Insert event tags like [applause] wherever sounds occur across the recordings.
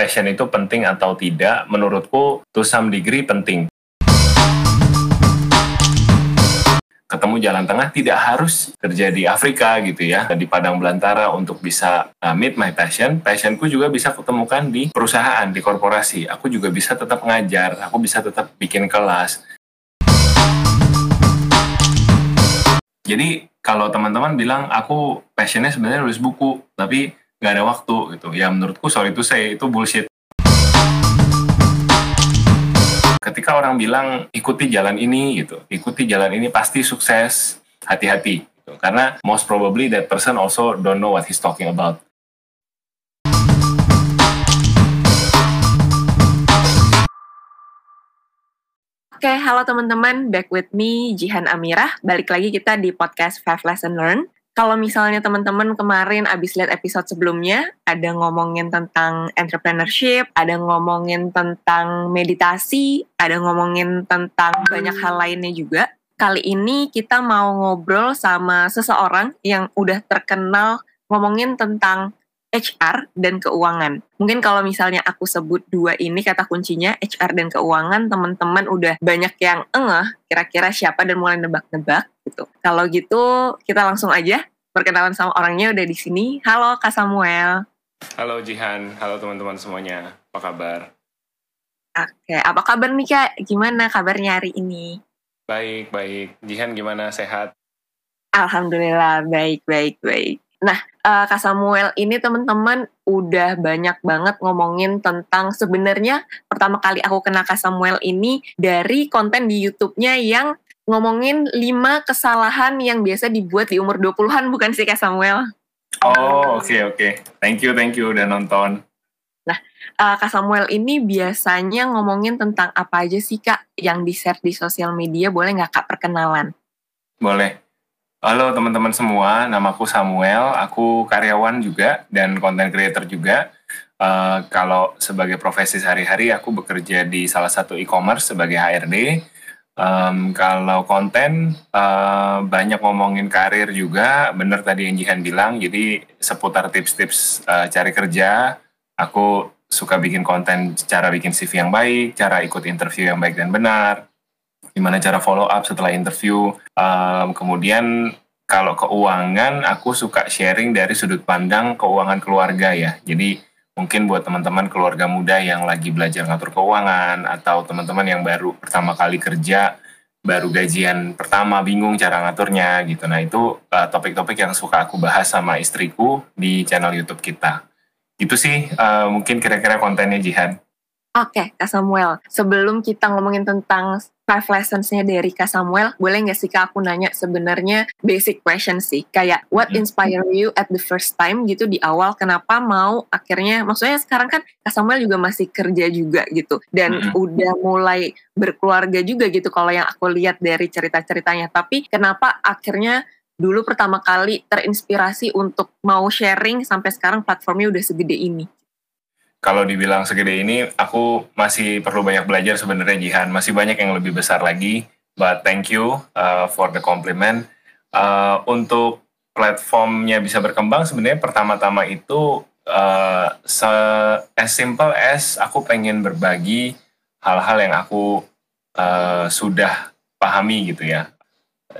passion itu penting atau tidak, menurutku to some degree penting. ketemu jalan tengah tidak harus kerja di Afrika gitu ya di padang belantara untuk bisa uh, meet my passion. Passionku juga bisa kutemukan di perusahaan di korporasi. Aku juga bisa tetap ngajar aku bisa tetap bikin kelas. Jadi kalau teman-teman bilang aku passionnya sebenarnya nulis buku tapi nggak ada waktu gitu ya menurutku sorry itu saya itu bullshit ketika orang bilang ikuti jalan ini gitu, ikuti jalan ini pasti sukses, hati-hati. Gitu. Karena most probably that person also don't know what he's talking about. Oke, okay, halo teman-teman, back with me Jihan Amirah. Balik lagi kita di podcast Five Lesson Learn kalau misalnya teman-teman kemarin abis lihat episode sebelumnya, ada ngomongin tentang entrepreneurship, ada ngomongin tentang meditasi, ada ngomongin tentang banyak hal lainnya juga. Kali ini kita mau ngobrol sama seseorang yang udah terkenal ngomongin tentang HR dan keuangan. Mungkin kalau misalnya aku sebut dua ini kata kuncinya HR dan keuangan, teman-teman udah banyak yang engeh kira-kira siapa dan mulai nebak-nebak gitu. Kalau gitu kita langsung aja perkenalan sama orangnya udah di sini. Halo Kak Samuel. Halo Jihan, halo teman-teman semuanya. Apa kabar? Oke, apa kabar nih Kak? Gimana kabarnya hari ini? Baik, baik. Jihan gimana? Sehat? Alhamdulillah, baik, baik, baik. Nah, uh, Kak Samuel ini teman-teman udah banyak banget ngomongin tentang sebenarnya pertama kali aku kenal Kak Samuel ini dari konten di YouTube-nya yang ngomongin lima kesalahan yang biasa dibuat di umur 20-an bukan sih Kak Samuel? Oh, oke okay, oke. Okay. Thank you, thank you udah nonton. Nah, uh, Kak Samuel ini biasanya ngomongin tentang apa aja sih Kak yang di-share di sosial media? Boleh nggak Kak perkenalan? Boleh. Halo teman-teman semua, namaku Samuel, aku karyawan juga dan content creator juga. Uh, kalau sebagai profesi sehari-hari aku bekerja di salah satu e-commerce sebagai HRD. Um, kalau konten uh, banyak ngomongin karir juga, bener tadi yang Jihan bilang, jadi seputar tips-tips uh, cari kerja, aku suka bikin konten cara bikin CV yang baik, cara ikut interview yang baik dan benar, gimana cara follow up setelah interview. Um, kemudian kalau keuangan, aku suka sharing dari sudut pandang keuangan keluarga ya. Jadi mungkin buat teman-teman keluarga muda yang lagi belajar ngatur keuangan atau teman-teman yang baru pertama kali kerja, baru gajian pertama bingung cara ngaturnya gitu. Nah itu uh, topik-topik yang suka aku bahas sama istriku di channel YouTube kita. Itu sih uh, mungkin kira-kira kontennya Jihan. Oke, okay, Kak Samuel. Sebelum kita ngomongin tentang five lessons-nya dari Kak Samuel, boleh nggak sih Kak aku nanya sebenarnya basic question sih, kayak what hmm. inspire you at the first time gitu di awal, kenapa mau akhirnya, maksudnya sekarang kan Kak Samuel juga masih kerja juga gitu, dan hmm. udah mulai berkeluarga juga gitu kalau yang aku lihat dari cerita-ceritanya, tapi kenapa akhirnya dulu pertama kali terinspirasi untuk mau sharing sampai sekarang platformnya udah segede ini? Kalau dibilang segede ini, aku masih perlu banyak belajar sebenarnya Jihan. Masih banyak yang lebih besar lagi. But thank you uh, for the compliment. Uh, untuk platformnya bisa berkembang, sebenarnya pertama-tama itu uh, se as simple as aku pengen berbagi hal-hal yang aku uh, sudah pahami gitu ya.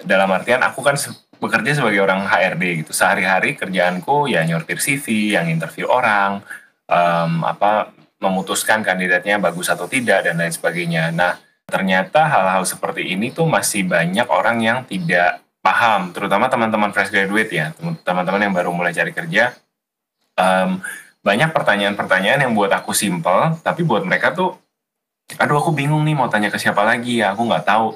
Dalam artian aku kan bekerja sebagai orang HRD gitu. Sehari-hari kerjaanku ya nyortir CV, yang interview orang, um, apa memutuskan kandidatnya bagus atau tidak dan lain sebagainya. Nah, ternyata hal-hal seperti ini tuh masih banyak orang yang tidak paham, terutama teman-teman fresh graduate ya, teman-teman yang baru mulai cari kerja. Um, banyak pertanyaan-pertanyaan yang buat aku simple, tapi buat mereka tuh, aduh aku bingung nih mau tanya ke siapa lagi ya, aku nggak tahu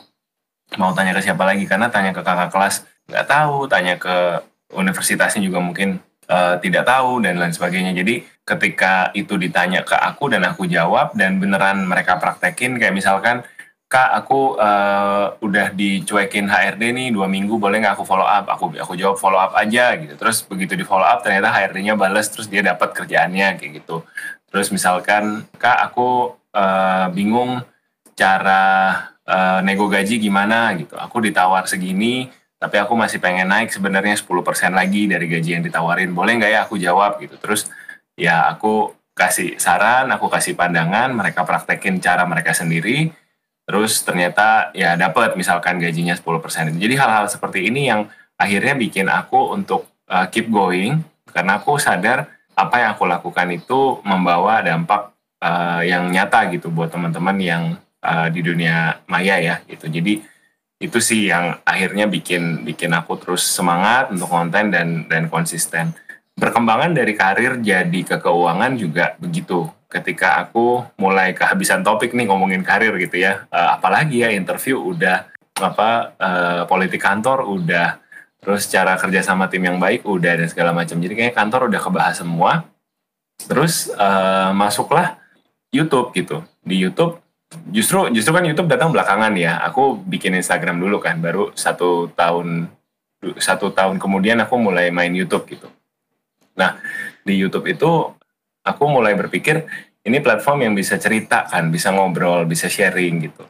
mau tanya ke siapa lagi karena tanya ke kakak kelas nggak tahu, tanya ke universitasnya juga mungkin uh, tidak tahu dan lain sebagainya. Jadi ketika itu ditanya ke aku dan aku jawab dan beneran mereka praktekin kayak misalkan kak aku uh, udah dicuekin HRD nih dua minggu boleh nggak aku follow up? Aku aku jawab follow up aja gitu. Terus begitu di follow up ternyata HRD-nya bales terus dia dapat kerjaannya kayak gitu. Terus misalkan kak aku uh, bingung cara uh, nego gaji gimana gitu. Aku ditawar segini tapi aku masih pengen naik sebenarnya 10% lagi dari gaji yang ditawarin boleh nggak ya aku jawab gitu terus ya aku kasih saran, aku kasih pandangan, mereka praktekin cara mereka sendiri, terus ternyata ya dapat misalkan gajinya 10%. Jadi hal-hal seperti ini yang akhirnya bikin aku untuk uh, keep going, karena aku sadar apa yang aku lakukan itu membawa dampak uh, yang nyata gitu buat teman-teman yang uh, di dunia maya ya gitu. Jadi itu sih yang akhirnya bikin bikin aku terus semangat untuk konten dan dan konsisten perkembangan dari karir jadi ke keuangan juga begitu. Ketika aku mulai kehabisan topik nih ngomongin karir gitu ya, uh, apalagi ya interview udah apa uh, politik kantor udah, terus cara kerja sama tim yang baik udah dan segala macam. Jadi kayaknya kantor udah kebahas semua. Terus uh, masuklah YouTube gitu. Di YouTube justru justru kan YouTube datang belakangan ya. Aku bikin Instagram dulu kan, baru satu tahun satu tahun kemudian aku mulai main YouTube gitu. Nah, di YouTube itu aku mulai berpikir ini platform yang bisa cerita kan, bisa ngobrol, bisa sharing gitu.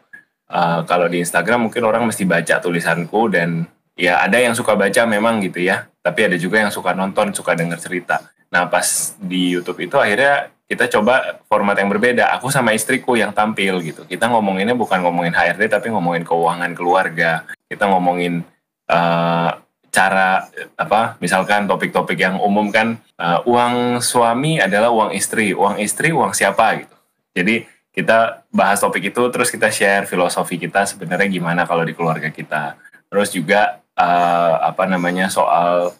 Uh, kalau di Instagram mungkin orang mesti baca tulisanku dan ya ada yang suka baca memang gitu ya, tapi ada juga yang suka nonton, suka denger cerita. Nah pas di YouTube itu akhirnya kita coba format yang berbeda. Aku sama istriku yang tampil gitu. Kita ngomonginnya bukan ngomongin HRD tapi ngomongin keuangan keluarga. Kita ngomongin uh, cara apa misalkan topik-topik yang umum kan uh, uang suami adalah uang istri uang istri uang siapa gitu jadi kita bahas topik itu terus kita share filosofi kita sebenarnya gimana kalau di keluarga kita terus juga uh, apa namanya soal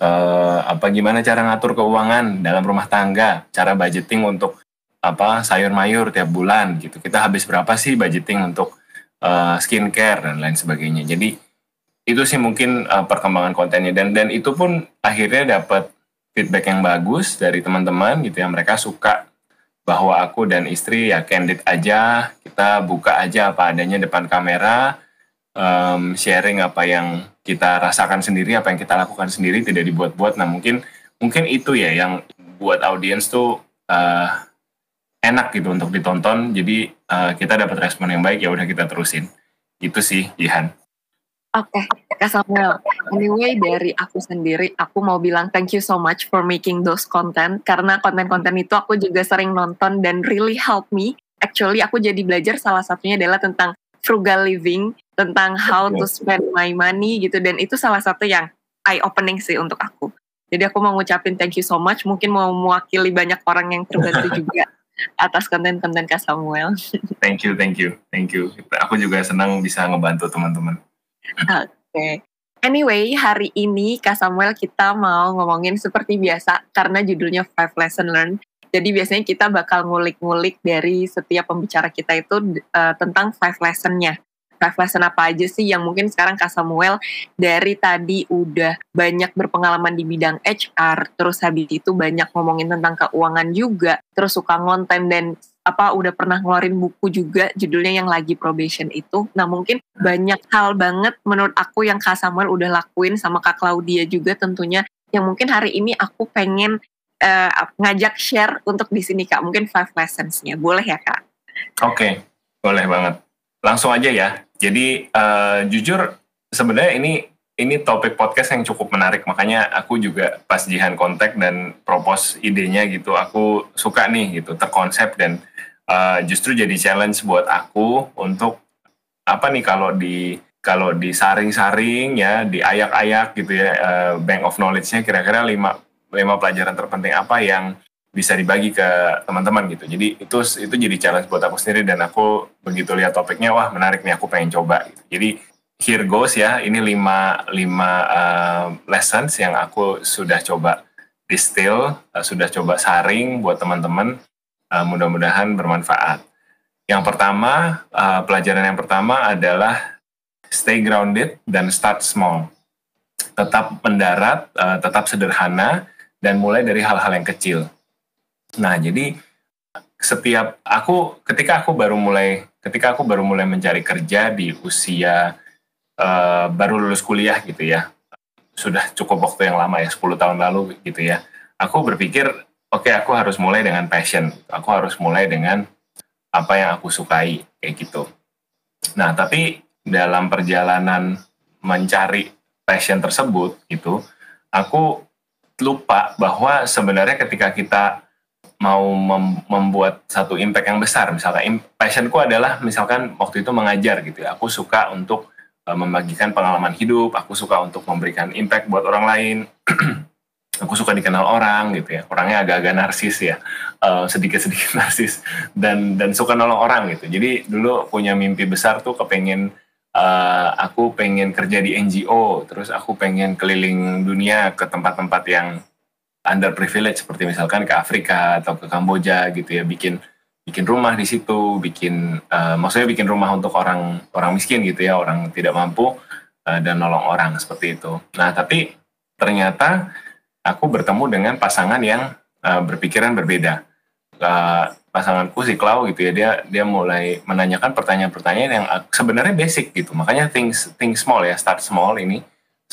uh, apa gimana cara ngatur keuangan dalam rumah tangga? Cara budgeting untuk apa sayur mayur tiap bulan gitu. Kita habis berapa sih budgeting untuk uh, skincare dan lain sebagainya? Jadi itu sih mungkin uh, perkembangan kontennya. Dan dan itu pun akhirnya dapat feedback yang bagus dari teman-teman gitu ya. Mereka suka bahwa aku dan istri ya candid aja kita buka aja apa adanya depan kamera um, sharing apa yang kita rasakan sendiri apa yang kita lakukan sendiri tidak dibuat-buat nah mungkin mungkin itu ya yang buat audiens tuh uh, enak gitu untuk ditonton jadi uh, kita dapat respon yang baik ya udah kita terusin itu sih Jihan Oke, okay. Kak Samuel. Anyway, dari aku sendiri, aku mau bilang thank you so much for making those content. Karena konten-konten itu aku juga sering nonton dan really help me. Actually, aku jadi belajar salah satunya adalah tentang frugal living, tentang how to spend my money gitu. Dan itu salah satu yang eye-opening sih untuk aku. Jadi aku mau ngucapin thank you so much. Mungkin mau mewakili banyak orang yang terbantu [laughs] juga atas konten-konten Kak Samuel. [laughs] thank you, thank you, thank you. Aku juga senang bisa ngebantu teman-teman. Oke. Okay. Anyway, hari ini Kak Samuel kita mau ngomongin seperti biasa karena judulnya Five Lesson Learned. Jadi biasanya kita bakal ngulik-ngulik dari setiap pembicara kita itu uh, tentang five lessonnya. Five lesson apa aja sih yang mungkin sekarang Kak Samuel dari tadi udah banyak berpengalaman di bidang HR, terus habis itu banyak ngomongin tentang keuangan juga, terus suka ngonten dan apa udah pernah ngeluarin buku juga judulnya yang lagi probation itu. Nah mungkin banyak hal banget menurut aku yang Kak Samuel udah lakuin sama Kak Claudia juga tentunya yang mungkin hari ini aku pengen uh, ngajak share untuk di sini Kak. Mungkin five lessons-nya. Boleh ya Kak? Oke, okay, boleh banget. Langsung aja ya. Jadi uh, jujur sebenarnya ini ini topik podcast yang cukup menarik. Makanya aku juga pas Jihan kontak dan propose idenya gitu aku suka nih gitu terkonsep dan uh, justru jadi challenge buat aku untuk apa nih kalau di kalau disaring-saring ya diayak-ayak gitu ya uh, bank of knowledge-nya kira-kira lima lima pelajaran terpenting apa yang bisa dibagi ke teman-teman gitu. Jadi itu itu jadi challenge buat aku sendiri dan aku begitu lihat topiknya wah menarik nih aku pengen coba gitu. Jadi here goes ya ini lima lima uh, lessons yang aku sudah coba distill, uh, sudah coba saring buat teman-teman uh, mudah-mudahan bermanfaat. Yang pertama, uh, pelajaran yang pertama adalah stay grounded dan start small. Tetap mendarat, uh, tetap sederhana, dan mulai dari hal-hal yang kecil. Nah, jadi setiap aku ketika aku baru mulai ketika aku baru mulai mencari kerja di usia uh, baru lulus kuliah gitu ya sudah cukup waktu yang lama ya 10 tahun lalu gitu ya aku berpikir oke okay, aku harus mulai dengan passion aku harus mulai dengan apa yang aku sukai kayak gitu. Nah tapi dalam perjalanan mencari passion tersebut itu aku lupa bahwa sebenarnya ketika kita mau mem membuat satu impact yang besar. Misalkan passionku adalah misalkan waktu itu mengajar gitu ya. Aku suka untuk uh, membagikan pengalaman hidup. Aku suka untuk memberikan impact buat orang lain. [clears throat] Aku suka dikenal orang gitu ya. Orangnya agak-agak narsis ya. Uh, sedikit-sedikit [laughs] narsis. Dan dan suka nolong orang gitu. Jadi dulu punya mimpi besar tuh kepengen uh, aku pengen kerja di NGO terus aku pengen keliling dunia ke tempat-tempat yang underprivileged seperti misalkan ke Afrika atau ke Kamboja gitu ya bikin bikin rumah di situ bikin uh, maksudnya bikin rumah untuk orang orang miskin gitu ya orang tidak mampu uh, dan nolong orang seperti itu. Nah tapi ternyata aku bertemu dengan pasangan yang uh, berpikiran berbeda. Uh, pasanganku si Klau gitu ya dia dia mulai menanyakan pertanyaan-pertanyaan yang sebenarnya basic gitu. Makanya things things small ya start small ini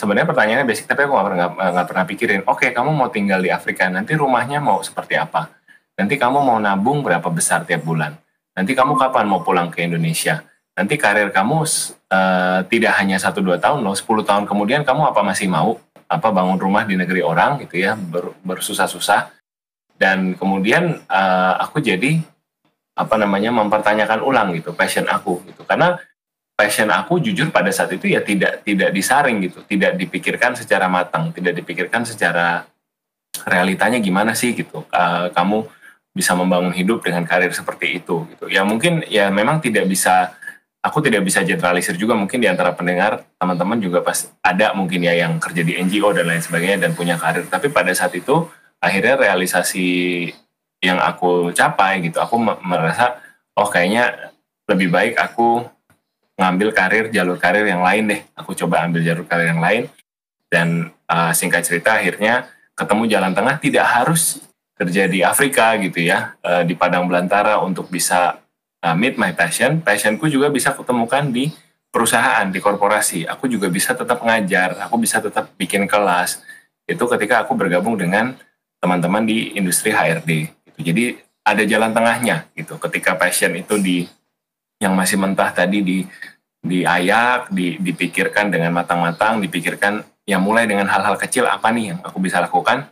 sebenarnya pertanyaannya basic tapi aku nggak pernah nggak pernah pikirin oke okay, kamu mau tinggal di Afrika nanti rumahnya mau seperti apa? Nanti kamu mau nabung berapa besar tiap bulan? Nanti kamu kapan mau pulang ke Indonesia? Nanti karir kamu uh, tidak hanya satu dua tahun loh 10 tahun kemudian kamu apa masih mau? Apa bangun rumah di negeri orang gitu ya ber, bersusah-susah? Dan kemudian uh, aku jadi apa namanya mempertanyakan ulang gitu passion aku gitu. Karena passion aku jujur pada saat itu ya tidak tidak disaring gitu, tidak dipikirkan secara matang, tidak dipikirkan secara realitanya gimana sih gitu. Uh, kamu bisa membangun hidup dengan karir seperti itu gitu. Ya mungkin ya memang tidak bisa aku tidak bisa generalisir juga mungkin di antara pendengar teman-teman juga pas ada mungkin ya yang kerja di NGO dan lain sebagainya dan punya karir tapi pada saat itu akhirnya realisasi yang aku capai gitu aku merasa oh kayaknya lebih baik aku ngambil karir jalur karir yang lain deh. Aku coba ambil jalur karir yang lain. Dan uh, singkat cerita akhirnya ketemu jalan tengah tidak harus kerja di Afrika gitu ya uh, di padang belantara untuk bisa uh, meet my passion. Passionku juga bisa kutemukan di perusahaan di korporasi. Aku juga bisa tetap ngajar aku bisa tetap bikin kelas. Itu ketika aku bergabung dengan teman-teman di industri HRD gitu. jadi ada jalan tengahnya gitu. Ketika passion itu di yang masih mentah tadi di diayak, di, dipikirkan dengan matang-matang, dipikirkan ya mulai dengan hal-hal kecil apa nih yang aku bisa lakukan.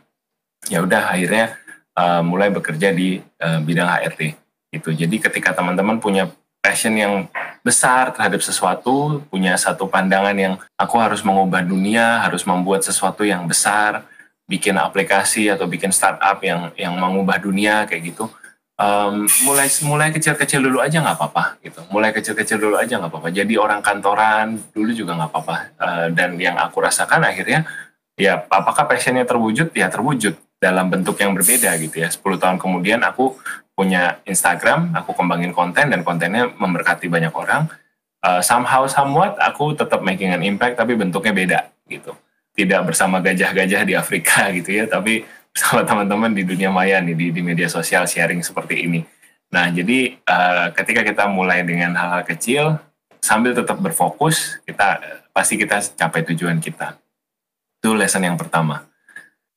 Ya udah akhirnya uh, mulai bekerja di uh, bidang HRD. Itu. Jadi ketika teman-teman punya passion yang besar terhadap sesuatu, punya satu pandangan yang aku harus mengubah dunia, harus membuat sesuatu yang besar, bikin aplikasi atau bikin startup yang yang mengubah dunia kayak gitu um, mulai mulai kecil-kecil dulu aja nggak apa-apa gitu. Mulai kecil-kecil dulu aja nggak apa-apa. Jadi orang kantoran dulu juga nggak apa-apa. Uh, dan yang aku rasakan akhirnya ya apakah passionnya terwujud? Ya terwujud dalam bentuk yang berbeda gitu ya. 10 tahun kemudian aku punya Instagram aku kembangin konten dan kontennya memberkati banyak orang. Uh, somehow somewhat aku tetap making an impact tapi bentuknya beda gitu. Tidak bersama gajah-gajah di Afrika [laughs] gitu ya. Tapi [laughs] sama teman-teman di dunia maya nih di, di media sosial sharing seperti ini. Nah, jadi uh, ketika kita mulai dengan hal-hal kecil sambil tetap berfokus, kita pasti kita capai tujuan kita. Itu lesson yang pertama.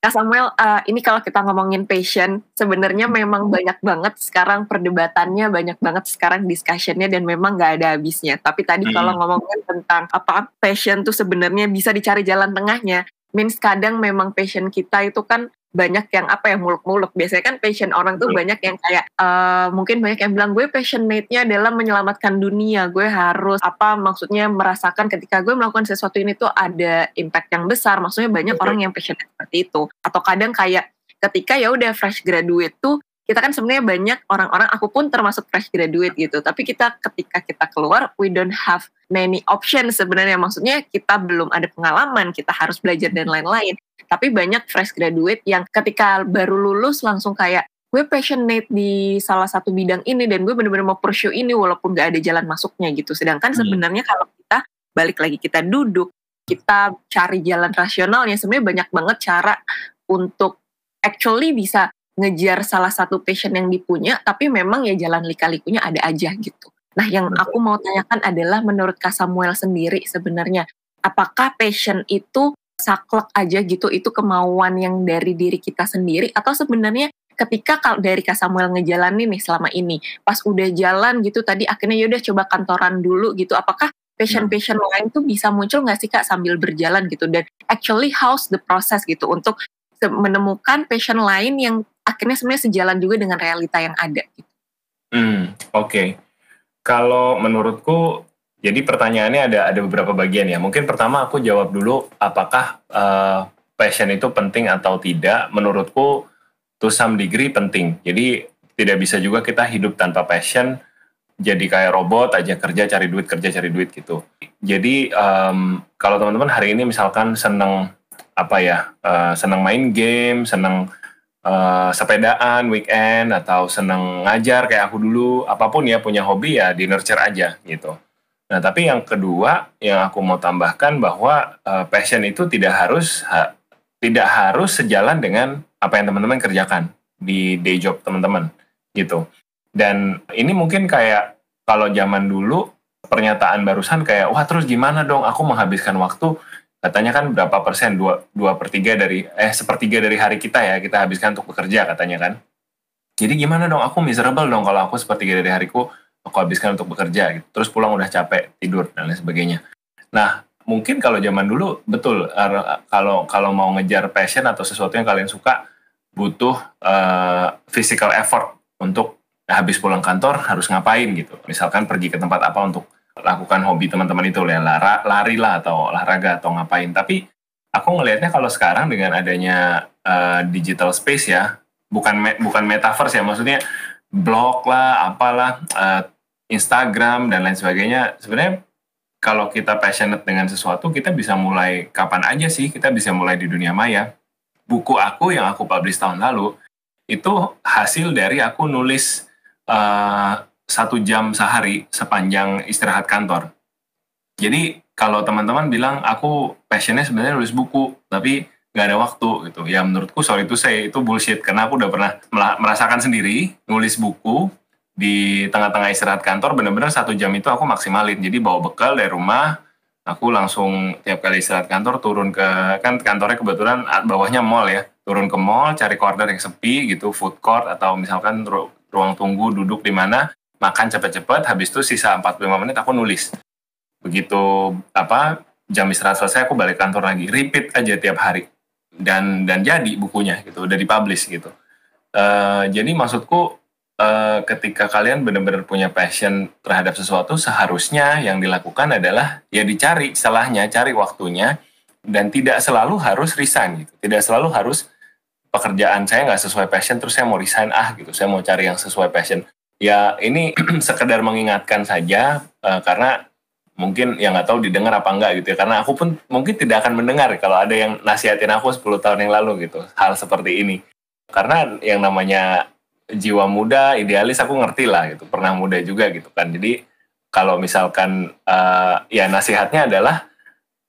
Kak Samuel, uh, ini kalau kita ngomongin passion, sebenarnya memang banyak banget sekarang perdebatannya, banyak banget sekarang discussionnya dan memang nggak ada habisnya. Tapi tadi hmm. kalau ngomongin tentang apa passion tuh sebenarnya bisa dicari jalan tengahnya. Means kadang memang passion kita itu kan banyak yang apa ya muluk-muluk. Biasanya kan passion orang tuh banyak yang kayak uh, mungkin banyak yang bilang gue passionate-nya adalah menyelamatkan dunia. Gue harus apa maksudnya merasakan ketika gue melakukan sesuatu ini tuh ada impact yang besar. Maksudnya banyak okay. orang yang passionate seperti itu. Atau kadang kayak ketika ya udah fresh graduate tuh kita kan sebenarnya banyak orang-orang aku pun termasuk fresh graduate gitu. Tapi kita ketika kita keluar we don't have many options sebenarnya. Maksudnya kita belum ada pengalaman kita harus belajar dan lain-lain. Tapi banyak fresh graduate yang ketika baru lulus langsung kayak gue passionate di salah satu bidang ini dan gue bener-bener mau pursue ini walaupun gak ada jalan masuknya gitu. Sedangkan hmm. sebenarnya kalau kita balik lagi kita duduk kita cari jalan rasionalnya sebenarnya banyak banget cara untuk actually bisa ngejar salah satu passion yang dipunya, tapi memang ya jalan lika-likunya ada aja gitu. Nah, yang aku mau tanyakan adalah menurut Kak Samuel sendiri sebenarnya, apakah passion itu saklek aja gitu, itu kemauan yang dari diri kita sendiri, atau sebenarnya ketika kalau dari Kak Samuel ngejalanin nih selama ini, pas udah jalan gitu tadi akhirnya yaudah coba kantoran dulu gitu, apakah passion-passion lain tuh bisa muncul nggak sih Kak sambil berjalan gitu, dan actually how's the process gitu untuk menemukan passion lain yang akhirnya sebenarnya sejalan juga dengan realita yang ada. Gitu. Hmm, oke. Okay. Kalau menurutku, jadi pertanyaannya ada ada beberapa bagian ya. Mungkin pertama aku jawab dulu, apakah uh, passion itu penting atau tidak? Menurutku, to some degree penting. Jadi tidak bisa juga kita hidup tanpa passion, jadi kayak robot aja kerja cari duit kerja cari duit gitu. Jadi um, kalau teman-teman hari ini misalkan seneng apa ya, uh, seneng main game, seneng uh, sepedaan weekend atau seneng ngajar kayak aku dulu, apa pun ya punya hobi ya di nurture aja gitu. Nah, tapi yang kedua yang aku mau tambahkan bahwa uh, passion itu tidak harus ha, tidak harus sejalan dengan apa yang teman-teman kerjakan di day job teman-teman gitu. Dan ini mungkin kayak kalau zaman dulu pernyataan barusan kayak wah terus gimana dong aku menghabiskan waktu katanya kan berapa persen? Dua dua per tiga dari eh sepertiga dari hari kita ya kita habiskan untuk bekerja katanya kan. Jadi gimana dong? Aku miserable dong kalau aku sepertiga dari hariku aku habiskan untuk bekerja gitu. Terus pulang udah capek tidur dan lain sebagainya. Nah mungkin kalau zaman dulu betul kalau kalau mau ngejar passion atau sesuatu yang kalian suka butuh uh, physical effort untuk habis pulang kantor harus ngapain gitu. Misalkan pergi ke tempat apa untuk lakukan hobi teman-teman itu ya lara, lari lah atau olahraga atau ngapain. Tapi aku ngelihatnya kalau sekarang dengan adanya uh, digital space ya bukan me, bukan metaverse ya maksudnya blog lah apalah uh, Instagram dan lain sebagainya sebenarnya kalau kita passionate dengan sesuatu kita bisa mulai kapan aja sih kita bisa mulai di dunia maya. Buku aku yang aku publish tahun lalu itu hasil dari aku nulis uh, satu jam sehari sepanjang istirahat kantor. Jadi kalau teman-teman bilang aku passionnya sebenarnya nulis buku, tapi nggak ada waktu gitu. Ya menurutku sorry itu saya itu bullshit karena aku udah pernah merasakan sendiri nulis buku di tengah-tengah istirahat kantor bener-bener satu jam itu aku maksimalin. Jadi bawa bekal dari rumah, aku langsung tiap kali istirahat kantor turun ke kan kantornya kebetulan bawahnya mall ya turun ke mall cari corner yang sepi gitu food court atau misalkan ruang tunggu duduk di mana makan cepet-cepet, habis itu sisa 45 menit aku nulis. Begitu apa jam istirahat selesai aku balik kantor lagi, repeat aja tiap hari. Dan dan jadi bukunya gitu, udah dipublish gitu. Uh, jadi maksudku uh, ketika kalian benar-benar punya passion terhadap sesuatu, seharusnya yang dilakukan adalah ya dicari salahnya, cari waktunya, dan tidak selalu harus resign gitu. Tidak selalu harus pekerjaan saya nggak sesuai passion terus saya mau resign ah gitu saya mau cari yang sesuai passion ya ini [clears throat] sekedar mengingatkan saja uh, karena mungkin yang nggak tahu didengar apa enggak gitu ya. Karena aku pun mungkin tidak akan mendengar kalau ada yang nasihatin aku 10 tahun yang lalu gitu hal seperti ini. Karena yang namanya jiwa muda idealis aku ngerti lah gitu. Pernah muda juga gitu kan. Jadi kalau misalkan uh, ya nasihatnya adalah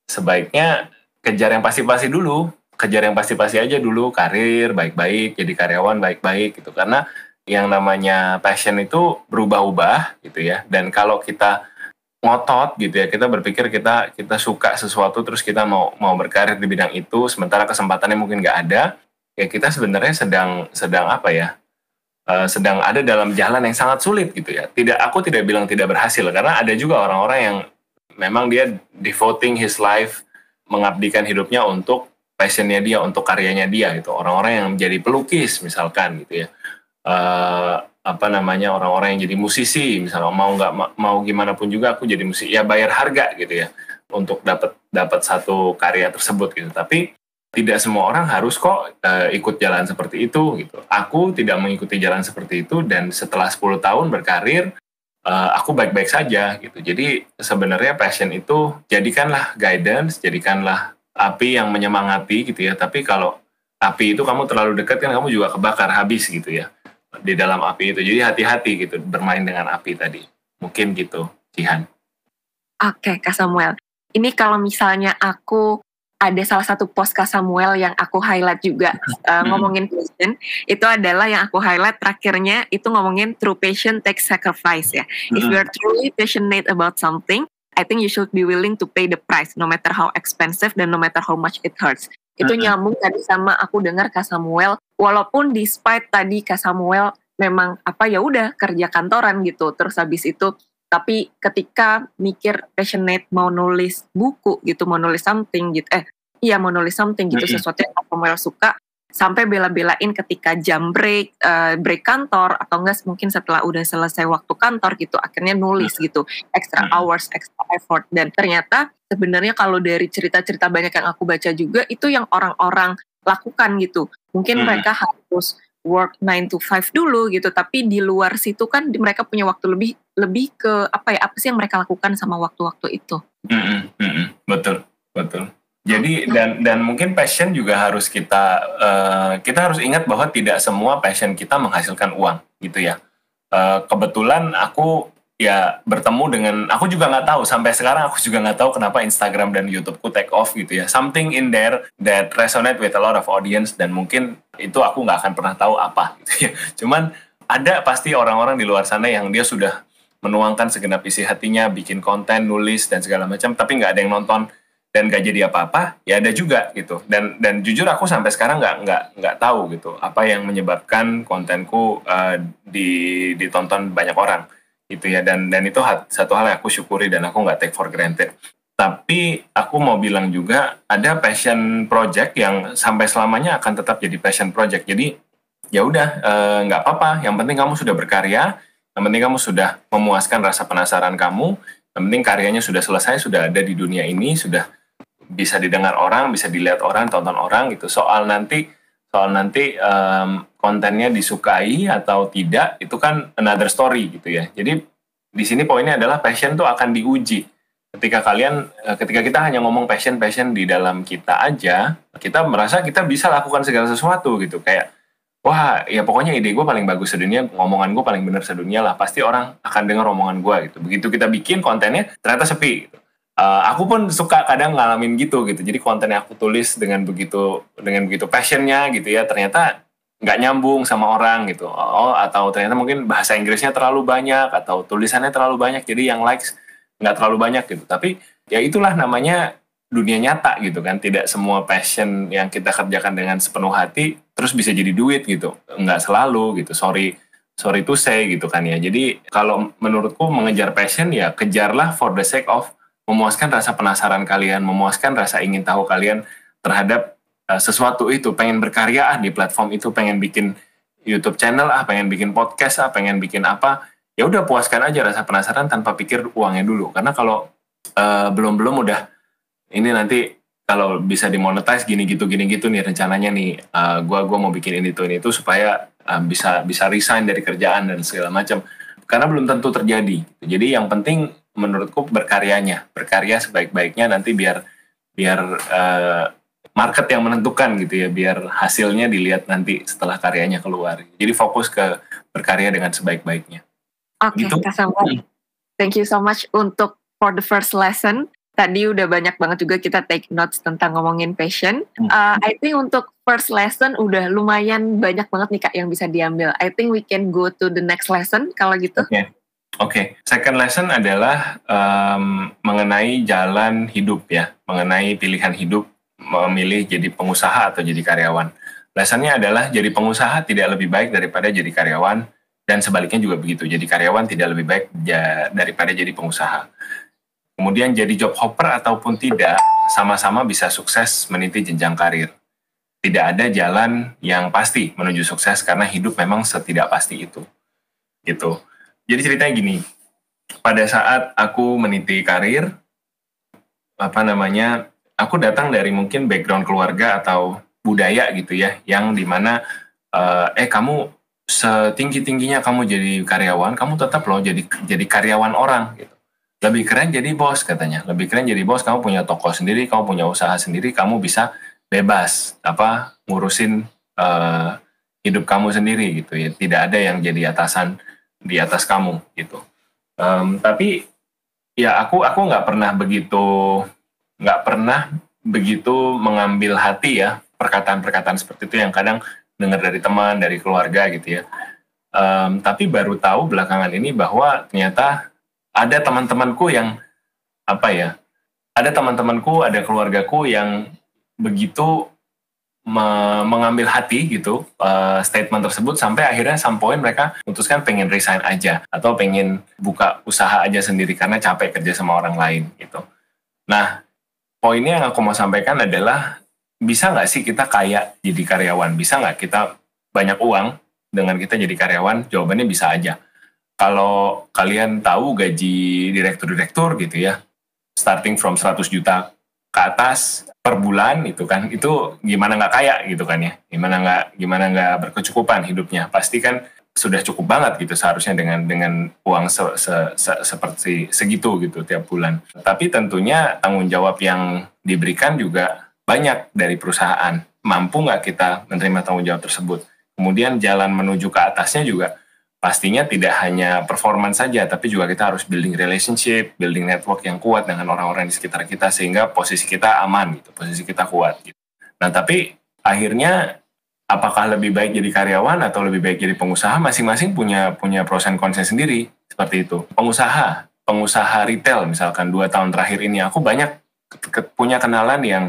sebaiknya kejar yang pasti-pasti dulu. Kejar yang pasti-pasti aja dulu. Karir baik-baik jadi karyawan baik-baik gitu. Karena yang namanya passion itu berubah-ubah gitu ya. Dan kalau kita ngotot gitu ya, kita berpikir kita kita suka sesuatu terus kita mau mau berkarir di bidang itu, sementara kesempatannya mungkin nggak ada, ya kita sebenarnya sedang sedang apa ya? Uh, sedang ada dalam jalan yang sangat sulit gitu ya. Tidak, aku tidak bilang tidak berhasil karena ada juga orang-orang yang memang dia devoting his life, mengabdikan hidupnya untuk passionnya dia, untuk karyanya dia gitu. Orang-orang yang menjadi pelukis misalkan gitu ya uh, apa namanya orang-orang yang jadi musisi misalnya mau nggak mau gimana pun juga aku jadi musisi ya bayar harga gitu ya untuk dapat dapat satu karya tersebut gitu. Tapi tidak semua orang harus kok uh, ikut jalan seperti itu gitu. Aku tidak mengikuti jalan seperti itu dan setelah 10 tahun berkarir uh, aku baik-baik saja gitu. Jadi sebenarnya passion itu jadikanlah guidance jadikanlah api yang menyemangati gitu ya. Tapi kalau api itu kamu terlalu dekat kan kamu juga kebakar habis gitu ya di dalam api itu. Jadi hati-hati gitu bermain dengan api tadi. Mungkin gitu, Jihan. Oke, Kak Samuel. Ini kalau misalnya aku ada salah satu post Kak Samuel yang aku highlight juga uh, [laughs] ngomongin passion itu adalah yang aku highlight terakhirnya itu ngomongin true passion takes sacrifice ya. If you are truly passionate about something, I think you should be willing to pay the price no matter how expensive dan no matter how much it hurts. Itu nyambung tadi sama aku dengar Kak Samuel walaupun despite tadi Kak Samuel memang apa ya udah kerja kantoran gitu terus habis itu tapi ketika mikir passionate mau nulis buku gitu mau nulis something gitu eh iya mau nulis something gitu sesuatu yang Kak Samuel suka sampai bela-belain ketika jam break, uh, break kantor atau enggak mungkin setelah udah selesai waktu kantor gitu, akhirnya nulis gitu, extra hours, extra effort dan ternyata sebenarnya kalau dari cerita-cerita banyak yang aku baca juga itu yang orang-orang lakukan gitu. Mungkin hmm. mereka harus work 9 to 5 dulu gitu, tapi di luar situ kan mereka punya waktu lebih lebih ke apa ya apa sih yang mereka lakukan sama waktu-waktu itu. Mm -hmm, mm -hmm, betul, betul. Jadi dan dan mungkin passion juga harus kita uh, kita harus ingat bahwa tidak semua passion kita menghasilkan uang gitu ya. Uh, kebetulan aku ya bertemu dengan aku juga nggak tahu sampai sekarang aku juga nggak tahu kenapa Instagram dan YouTubeku take off gitu ya. Something in there that resonate with a lot of audience dan mungkin itu aku nggak akan pernah tahu apa [laughs] gitu ya. Cuman ada pasti orang-orang di luar sana yang dia sudah menuangkan segenap isi hatinya, bikin konten, nulis dan segala macam, tapi nggak ada yang nonton dan gak jadi apa-apa ya ada juga gitu dan dan jujur aku sampai sekarang nggak nggak nggak tahu gitu apa yang menyebabkan kontenku uh, di ditonton banyak orang gitu ya. Dan dan itu satu hal yang aku syukuri dan aku nggak take for granted. Tapi aku mau bilang juga ada passion project yang sampai selamanya akan tetap jadi passion project. Jadi ya udah eh, nggak uh, apa-apa. Yang penting kamu sudah berkarya yang penting kamu sudah memuaskan rasa penasaran kamu yang penting karyanya sudah selesai sudah ada di dunia ini sudah bisa didengar orang, bisa dilihat orang, tonton orang gitu. Soal nanti soal nanti um, kontennya disukai atau tidak itu kan another story gitu ya. Jadi di sini poinnya adalah passion tuh akan diuji. Ketika kalian eh, ketika kita hanya ngomong passion passion di dalam kita aja, kita merasa kita bisa lakukan segala sesuatu gitu kayak wah ya pokoknya ide gue paling bagus sedunia, ngomongan gue paling benar sedunia lah. Pasti orang akan dengar omongan gue gitu. Begitu kita bikin kontennya ternyata sepi. Gitu uh, aku pun suka kadang ngalamin gitu gitu jadi konten yang aku tulis dengan begitu dengan begitu passionnya gitu ya ternyata nggak nyambung sama orang gitu. Oh atau ternyata mungkin bahasa Inggrisnya terlalu banyak atau tulisannya terlalu banyak jadi yang likes nggak terlalu banyak gitu. Tapi ya itulah namanya dunia nyata gitu kan. Tidak semua passion yang kita kerjakan dengan sepenuh hati terus bisa jadi duit gitu. Nggak selalu gitu. Sorry sorry to say gitu kan ya. Jadi kalau menurutku mengejar passion ya kejarlah for the sake of memuaskan rasa penasaran kalian, memuaskan rasa ingin tahu kalian terhadap uh, sesuatu itu, pengen berkarya ah di platform itu, pengen bikin YouTube channel ah, pengen bikin podcast ah, pengen bikin apa, ya udah puaskan aja rasa penasaran tanpa pikir uangnya dulu. Karena kalau uh, belum-belum udah ini nanti kalau bisa dimonetize gini gitu gini gitu nih rencananya nih uh, gua gua mau bikin ini tuh ini itu supaya uh, bisa bisa resign dari kerjaan dan segala macam karena belum tentu terjadi. Jadi yang penting menurutku berkaryanya, berkarya sebaik-baiknya nanti biar biar uh, market yang menentukan gitu ya, biar hasilnya dilihat nanti setelah karyanya keluar. Jadi fokus ke berkarya dengan sebaik-baiknya. Oke, okay, gitu. Hmm. Thank you so much untuk for the first lesson. Tadi udah banyak banget juga kita take notes tentang ngomongin passion. Uh, I think untuk first lesson udah lumayan banyak banget nih kak yang bisa diambil. I think we can go to the next lesson kalau gitu. Okay. Oke, okay. second lesson adalah um, mengenai jalan hidup ya, mengenai pilihan hidup memilih jadi pengusaha atau jadi karyawan. Lessonnya adalah jadi pengusaha tidak lebih baik daripada jadi karyawan dan sebaliknya juga begitu. Jadi karyawan tidak lebih baik daripada jadi pengusaha. Kemudian jadi job hopper ataupun tidak, sama-sama bisa sukses meniti jenjang karir. Tidak ada jalan yang pasti menuju sukses karena hidup memang setidak pasti itu. Gitu. Jadi ceritanya gini, pada saat aku meniti karir, apa namanya, aku datang dari mungkin background keluarga atau budaya gitu ya, yang di mana uh, eh kamu setinggi tingginya kamu jadi karyawan, kamu tetap loh jadi jadi karyawan orang gitu. Lebih keren jadi bos katanya, lebih keren jadi bos, kamu punya toko sendiri, kamu punya usaha sendiri, kamu bisa bebas apa ngurusin uh, hidup kamu sendiri gitu ya. Tidak ada yang jadi atasan di atas kamu gitu. Um, tapi ya aku aku nggak pernah begitu nggak pernah begitu mengambil hati ya perkataan-perkataan seperti itu yang kadang dengar dari teman dari keluarga gitu ya. Um, tapi baru tahu belakangan ini bahwa ternyata ada teman-temanku yang apa ya ada teman-temanku ada keluargaku yang begitu me mengambil hati gitu uh, statement tersebut sampai akhirnya some point mereka memutuskan pengen resign aja atau pengen buka usaha aja sendiri karena capek kerja sama orang lain gitu. Nah, poinnya yang aku mau sampaikan adalah bisa nggak sih kita kaya jadi karyawan? Bisa nggak kita banyak uang dengan kita jadi karyawan? Jawabannya bisa aja. Kalau kalian tahu gaji direktur-direktur gitu ya, starting from 100 juta ke atas per bulan itu kan, itu gimana nggak kaya gitu kan ya? Gimana nggak gimana nggak berkecukupan hidupnya? Pasti kan sudah cukup banget gitu seharusnya dengan dengan uang se, se, se, seperti segitu gitu tiap bulan. Tapi tentunya tanggung jawab yang diberikan juga banyak dari perusahaan. Mampu nggak kita menerima tanggung jawab tersebut? Kemudian jalan menuju ke atasnya juga pastinya tidak hanya performance saja, tapi juga kita harus building relationship, building network yang kuat dengan orang-orang di sekitar kita sehingga posisi kita aman gitu, posisi kita kuat gitu. Nah tapi akhirnya apakah lebih baik jadi karyawan atau lebih baik jadi pengusaha? Masing-masing punya punya pros and cons sendi seperti itu. Pengusaha pengusaha retail misalkan dua tahun terakhir ini aku banyak punya kenalan yang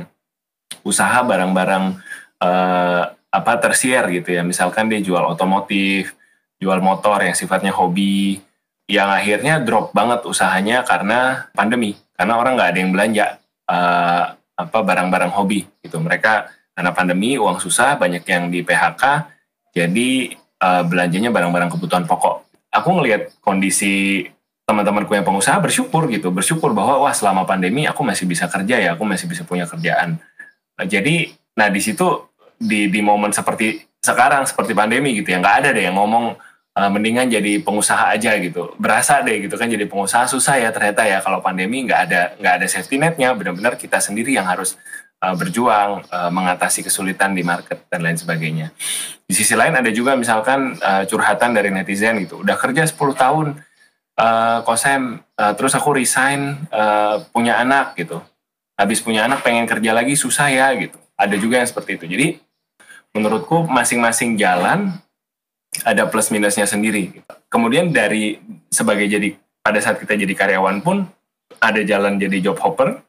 usaha barang-barang uh, apa tersier gitu ya. Misalkan dia jual otomotif jual motor yang sifatnya hobi yang akhirnya drop banget usahanya karena pandemi. Karena orang nggak ada yang belanja uh, apa barang-barang hobi gitu. Mereka karena pandemi uang susah banyak yang di PHK jadi uh, belanjanya barang-barang kebutuhan pokok. Aku ngelihat kondisi teman-temanku yang pengusaha bersyukur gitu bersyukur bahwa wah selama pandemi aku masih bisa kerja ya aku masih bisa punya kerjaan. Nah, jadi nah di situ di di momen seperti sekarang seperti pandemi gitu ya nggak ada deh yang ngomong uh, mendingan jadi pengusaha aja gitu. Berasa deh gitu kan jadi pengusaha susah ya ternyata ya kalau pandemi nggak ada nggak ada safety netnya benar-benar kita sendiri yang harus uh, berjuang uh, mengatasi kesulitan di market dan lain sebagainya. Di sisi lain ada juga misalkan uh, curhatan dari netizen gitu, udah kerja 10 tahun uh, kosem, terus aku resign punya anak gitu, habis punya anak pengen kerja lagi susah ya gitu. Ada juga yang seperti itu. Jadi menurutku masing-masing jalan ada plus minusnya sendiri. Gitu. Kemudian dari sebagai jadi pada saat kita jadi karyawan pun ada jalan jadi job hopper,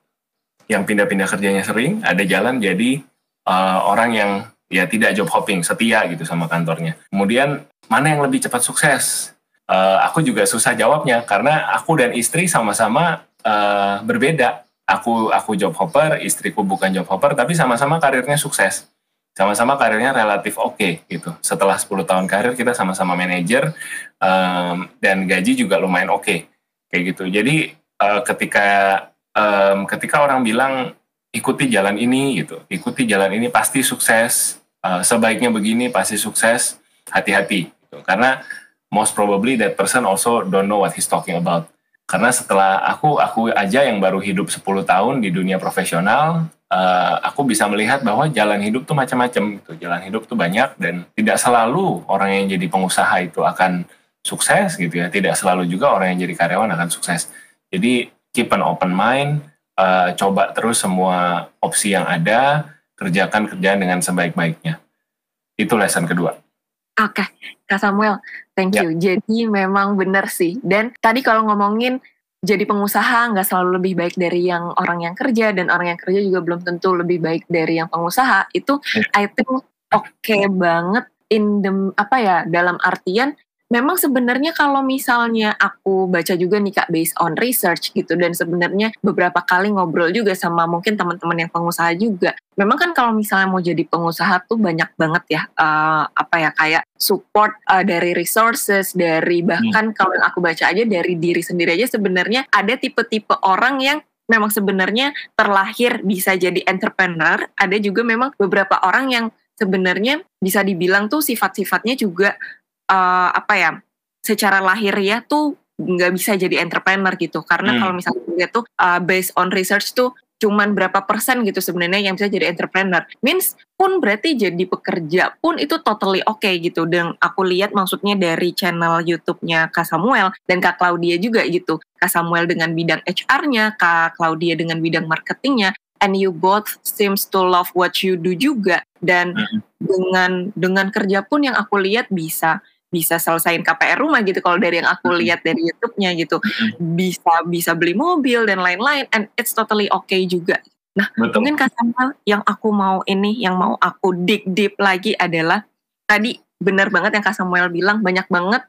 yang pindah-pindah kerjanya sering, ada jalan jadi uh, orang yang ya tidak job hopping, setia gitu sama kantornya. Kemudian mana yang lebih cepat sukses? Uh, aku juga susah jawabnya karena aku dan istri sama-sama uh, berbeda. Aku aku job hopper, istriku bukan job hopper, tapi sama-sama karirnya sukses. Sama-sama karirnya relatif oke okay, gitu. Setelah 10 tahun karir kita sama-sama manajer um, dan gaji juga lumayan oke okay, kayak gitu. Jadi uh, ketika um, ketika orang bilang ikuti jalan ini gitu, ikuti jalan ini pasti sukses, uh, sebaiknya begini pasti sukses, hati-hati. Gitu. Karena most probably that person also don't know what he's talking about. Karena setelah aku aku aja yang baru hidup 10 tahun di dunia profesional, uh, aku bisa melihat bahwa jalan hidup tuh macam-macam gitu. Jalan hidup tuh banyak dan tidak selalu orang yang jadi pengusaha itu akan sukses gitu ya. Tidak selalu juga orang yang jadi karyawan akan sukses. Jadi keep an open mind, uh, coba terus semua opsi yang ada, kerjakan kerjaan dengan sebaik-baiknya. Itu lesson kedua. Oke, okay. Kak Samuel, thank ya. you. Jadi memang benar sih. Dan tadi kalau ngomongin jadi pengusaha nggak selalu lebih baik dari yang orang yang kerja dan orang yang kerja juga belum tentu lebih baik dari yang pengusaha. Itu yeah. I think oke okay banget in the apa ya dalam artian memang sebenarnya kalau misalnya aku baca juga nih kak based on research gitu dan sebenarnya beberapa kali ngobrol juga sama mungkin teman-teman yang pengusaha juga memang kan kalau misalnya mau jadi pengusaha tuh banyak banget ya uh, apa ya kayak support uh, dari resources dari bahkan hmm. kalau yang aku baca aja dari diri sendiri aja sebenarnya ada tipe-tipe orang yang memang sebenarnya terlahir bisa jadi entrepreneur ada juga memang beberapa orang yang sebenarnya bisa dibilang tuh sifat-sifatnya juga uh, apa ya secara lahir ya tuh nggak bisa jadi entrepreneur gitu. Karena hmm. kalau misalnya lihat tuh uh, based on research tuh cuman berapa persen gitu sebenarnya yang bisa jadi entrepreneur. Means pun berarti jadi pekerja pun itu totally oke okay gitu. Dan aku lihat maksudnya dari channel YouTube-nya Kak Samuel dan Kak Claudia juga gitu. Kak Samuel dengan bidang HR-nya Kak Claudia dengan bidang marketingnya and you both seems to love what you do juga. Dan hmm. dengan dengan kerja pun yang aku lihat bisa bisa selesaiin KPR rumah gitu kalau dari yang aku lihat dari YouTube-nya gitu. Bisa bisa beli mobil dan lain-lain and it's totally okay juga. Nah Betul. mungkin Kak Samuel yang aku mau ini yang mau aku dig deep lagi adalah tadi benar banget yang Kak Samuel bilang banyak banget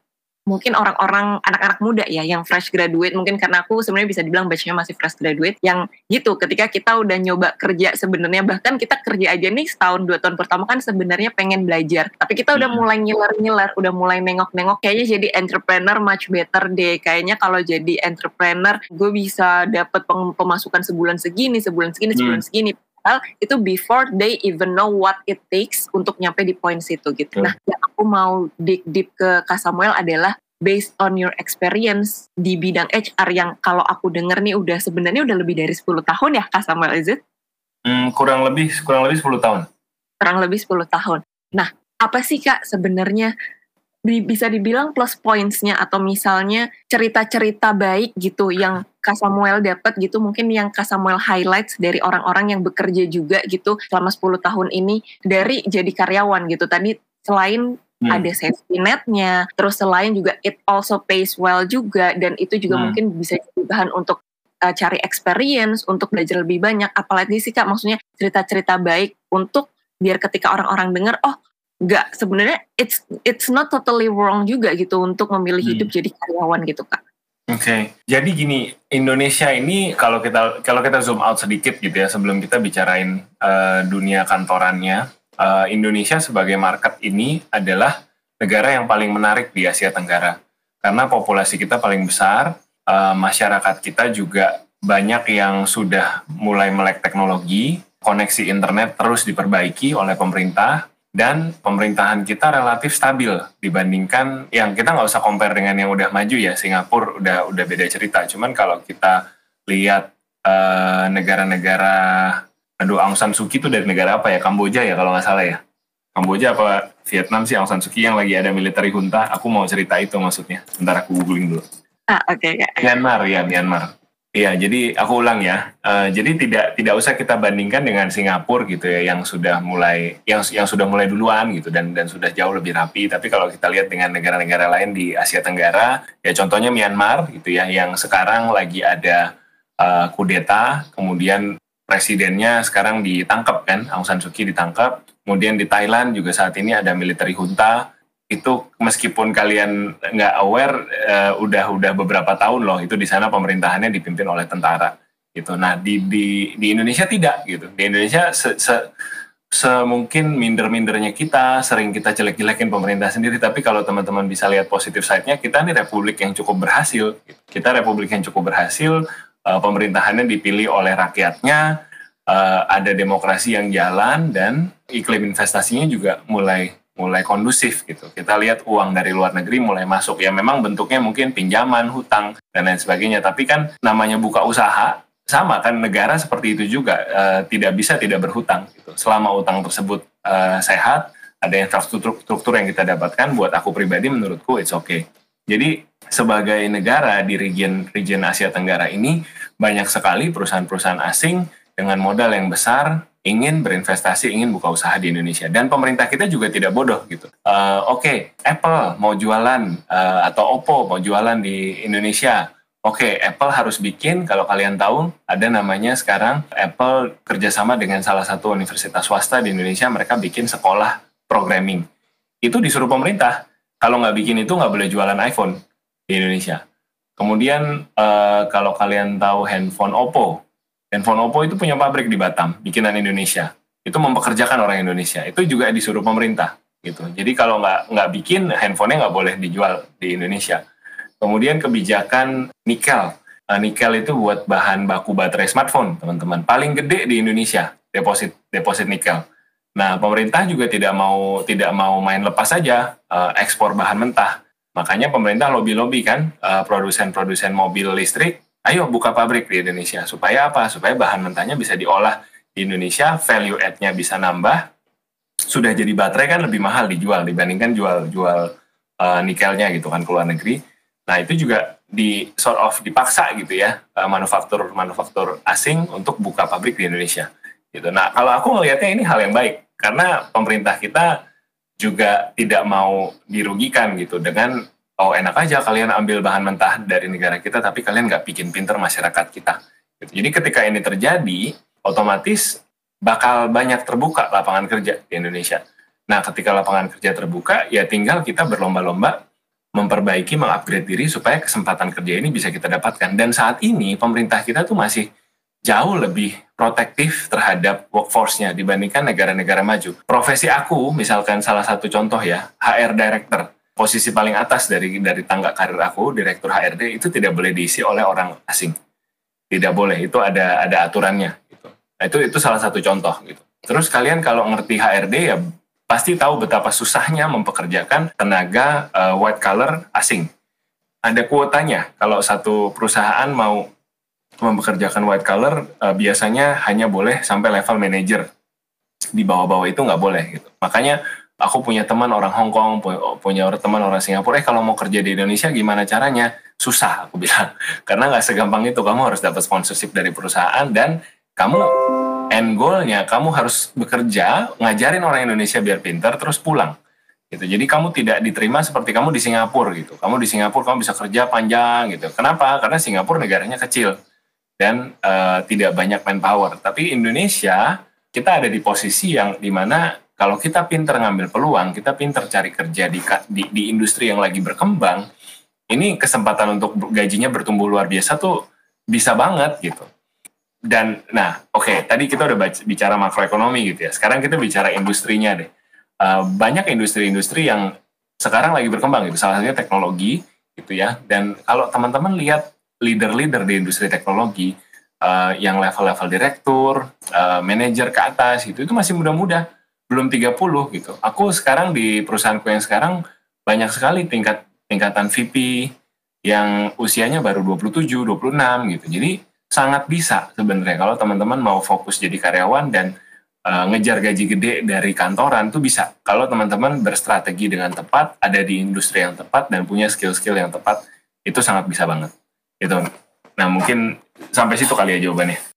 mungkin orang-orang anak-anak muda ya yang fresh graduate. Mungkin karena aku sebenarnya bisa dibilang batchnya masih fresh graduate. Yang gitu ketika kita udah nyoba kerja sebenarnya bahkan kita kerja aja nih setahun dua tahun pertama kan sebenarnya pengen belajar. Tapi kita udah mulai ngiler-ngiler udah mulai nengok-nengok kayaknya jadi entrepreneur much better deh. Kayaknya kalau jadi entrepreneur gue bisa dapat pemasukan sebulan segini sebulan segini sebulan hmm. segini hal itu before they even know what it takes untuk nyampe di point situ gitu. Nah, yang aku mau dig deep ke Kak Samuel adalah based on your experience di bidang HR yang kalau aku denger nih udah sebenarnya udah lebih dari 10 tahun ya Kak Samuel, is it? Hmm, kurang lebih kurang lebih 10 tahun. Kurang lebih 10 tahun. Nah, apa sih Kak sebenarnya bisa dibilang plus pointsnya atau misalnya cerita-cerita baik gitu yang Kak Samuel dapat gitu mungkin yang Kak Samuel highlights dari orang-orang yang bekerja juga gitu selama 10 tahun ini dari jadi karyawan gitu tadi selain hmm. ada safety netnya terus selain juga it also pays well juga dan itu juga hmm. mungkin bisa jadi bahan untuk uh, cari experience untuk belajar lebih banyak apalagi sih Kak maksudnya cerita-cerita baik untuk biar ketika orang-orang dengar oh nggak sebenarnya it's it's not totally wrong juga gitu untuk memilih hmm. hidup jadi karyawan gitu kak. Oke, okay. jadi gini Indonesia ini kalau kita kalau kita zoom out sedikit gitu ya sebelum kita bicarain uh, dunia kantorannya, uh, Indonesia sebagai market ini adalah negara yang paling menarik di Asia Tenggara karena populasi kita paling besar, uh, masyarakat kita juga banyak yang sudah mulai melek teknologi, koneksi internet terus diperbaiki oleh pemerintah dan pemerintahan kita relatif stabil dibandingkan yang kita nggak usah compare dengan yang udah maju ya. Singapura udah udah beda cerita. Cuman kalau kita lihat eh, negara-negara aduh Aung San Suu Kyi itu dari negara apa ya? Kamboja ya kalau nggak salah ya. Kamboja apa Vietnam sih? Aung San Suu Kyi yang lagi ada military junta. Aku mau cerita itu maksudnya. Ntar aku googling dulu. Ah oke okay, Myanmar ya Myanmar Iya, jadi aku ulang ya. Uh, jadi tidak tidak usah kita bandingkan dengan Singapura gitu ya, yang sudah mulai yang yang sudah mulai duluan gitu dan dan sudah jauh lebih rapi. Tapi kalau kita lihat dengan negara-negara lain di Asia Tenggara, ya contohnya Myanmar gitu ya, yang sekarang lagi ada uh, kudeta, kemudian presidennya sekarang ditangkap kan, Aung San Suu Kyi ditangkap. Kemudian di Thailand juga saat ini ada military junta itu meskipun kalian nggak aware uh, udah udah beberapa tahun loh itu di sana pemerintahannya dipimpin oleh tentara gitu. Nah di di di Indonesia tidak gitu. Di Indonesia se, se, semungkin minder-mindernya kita sering kita jelek-jelekin pemerintah sendiri tapi kalau teman-teman bisa lihat positif side-nya kita ini republik yang cukup berhasil kita republik yang cukup berhasil uh, pemerintahannya dipilih oleh rakyatnya uh, ada demokrasi yang jalan dan iklim investasinya juga mulai mulai kondusif gitu. Kita lihat uang dari luar negeri mulai masuk. Ya memang bentuknya mungkin pinjaman, hutang, dan lain sebagainya. Tapi kan namanya buka usaha, sama kan negara seperti itu juga. E, tidak bisa tidak berhutang. Gitu. Selama utang tersebut e, sehat, ada infrastruktur yang kita dapatkan, buat aku pribadi menurutku it's okay. Jadi sebagai negara di region region Asia Tenggara ini, banyak sekali perusahaan-perusahaan asing dengan modal yang besar ingin berinvestasi, ingin buka usaha di Indonesia. Dan pemerintah kita juga tidak bodoh gitu. Uh, Oke, okay, Apple mau jualan uh, atau Oppo mau jualan di Indonesia. Oke, okay, Apple harus bikin, kalau kalian tahu, ada namanya sekarang Apple kerjasama dengan salah satu universitas swasta di Indonesia, mereka bikin sekolah programming. Itu disuruh pemerintah. Kalau nggak bikin itu nggak boleh jualan iPhone di Indonesia. Kemudian uh, kalau kalian tahu handphone Oppo, Handphone Oppo itu punya pabrik di Batam, bikinan Indonesia. Itu mempekerjakan orang Indonesia. Itu juga disuruh pemerintah. gitu. Jadi kalau nggak nggak bikin, handphonenya nggak boleh dijual di Indonesia. Kemudian kebijakan nikel. Nah, nikel itu buat bahan baku baterai smartphone, teman-teman. Paling gede di Indonesia deposit deposit nikel. Nah, pemerintah juga tidak mau tidak mau main lepas saja uh, ekspor bahan mentah. Makanya pemerintah lobby-lobby kan uh, produsen-produsen mobil listrik ayo buka pabrik di Indonesia. Supaya apa? Supaya bahan mentahnya bisa diolah di Indonesia, value add-nya bisa nambah. Sudah jadi baterai kan lebih mahal dijual dibandingkan jual-jual uh, nikelnya gitu kan ke luar negeri. Nah itu juga di sort of dipaksa gitu ya uh, manufaktur manufaktur asing untuk buka pabrik di Indonesia gitu. Nah kalau aku ngelihatnya ini hal yang baik karena pemerintah kita juga tidak mau dirugikan gitu dengan oh enak aja kalian ambil bahan mentah dari negara kita tapi kalian nggak bikin pinter masyarakat kita. Gitu. Jadi ketika ini terjadi, otomatis bakal banyak terbuka lapangan kerja di Indonesia. Nah ketika lapangan kerja terbuka, ya tinggal kita berlomba-lomba memperbaiki, mengupgrade diri supaya kesempatan kerja ini bisa kita dapatkan. Dan saat ini pemerintah kita tuh masih jauh lebih protektif terhadap workforce-nya dibandingkan negara-negara maju. Profesi aku, misalkan salah satu contoh ya, HR Director, posisi paling atas dari dari tangga karir aku, Direktur HRD, itu tidak boleh diisi oleh orang asing. Tidak boleh, itu ada ada aturannya. Gitu. Nah, itu itu salah satu contoh. gitu. Terus kalian kalau ngerti HRD ya pasti tahu betapa susahnya mempekerjakan tenaga uh, white collar asing. Ada kuotanya kalau satu perusahaan mau mempekerjakan white collar uh, biasanya hanya boleh sampai level manager. Di bawah-bawah itu nggak boleh gitu. Makanya aku punya teman orang Hong Kong, punya teman orang Singapura, eh kalau mau kerja di Indonesia gimana caranya? Susah, aku bilang. [laughs] Karena nggak segampang itu, kamu harus dapat sponsorship dari perusahaan dan kamu end goalnya kamu harus bekerja ngajarin orang Indonesia biar pintar terus pulang. Gitu. Jadi kamu tidak diterima seperti kamu di Singapura gitu. Kamu di Singapura kamu bisa kerja panjang gitu. Kenapa? Karena Singapura negaranya kecil dan uh, tidak banyak manpower. Tapi Indonesia kita ada di posisi yang di mana kalau kita pintar ngambil peluang kita pintar cari kerja di, di di industri yang lagi berkembang ini kesempatan untuk gajinya bertumbuh luar biasa tuh bisa banget gitu. Dan nah oke okay, tadi kita udah baca, bicara makroekonomi gitu ya. Sekarang kita bicara industrinya deh. Uh, banyak industri-industri yang sekarang lagi berkembang gitu. Salah satunya teknologi gitu ya. Dan kalau teman-teman lihat leader-leader di industri teknologi uh, yang level-level direktur uh, manajer ke atas gitu itu masih muda-muda belum 30 gitu. Aku sekarang di perusahaanku yang sekarang banyak sekali tingkat tingkatan VP yang usianya baru 27 26 gitu. Jadi sangat bisa sebenarnya. Kalau teman-teman mau fokus jadi karyawan dan uh, ngejar gaji gede dari kantoran tuh bisa. Kalau teman-teman berstrategi dengan tepat ada di industri yang tepat dan punya skill-skill yang tepat itu sangat bisa banget. Itu nah mungkin sampai situ kali ya jawabannya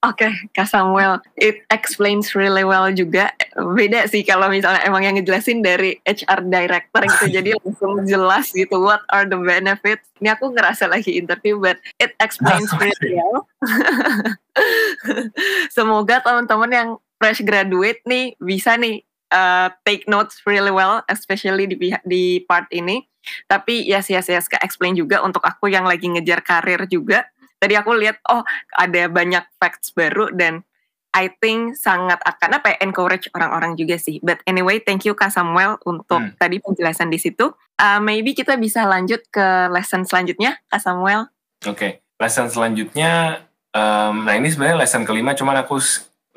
Oke, okay, Kak Samuel, it explains really well juga. Beda sih kalau misalnya emang yang ngejelasin dari HR director gitu, [laughs] jadi langsung jelas gitu what are the benefits. Ini aku ngerasa lagi interview, but it explains really well. [laughs] Semoga teman-teman yang fresh graduate nih bisa nih uh, take notes really well, especially di di part ini. Tapi yes yes yes, Kak explain juga untuk aku yang lagi ngejar karir juga tadi aku lihat oh ada banyak facts baru dan I think sangat akan apa ya, encourage orang-orang juga sih. But anyway, thank you Kak Samuel untuk hmm. tadi penjelasan di situ. Uh, maybe kita bisa lanjut ke lesson selanjutnya, Kak Samuel. Oke, okay. lesson selanjutnya, um, nah ini sebenarnya lesson kelima, cuman aku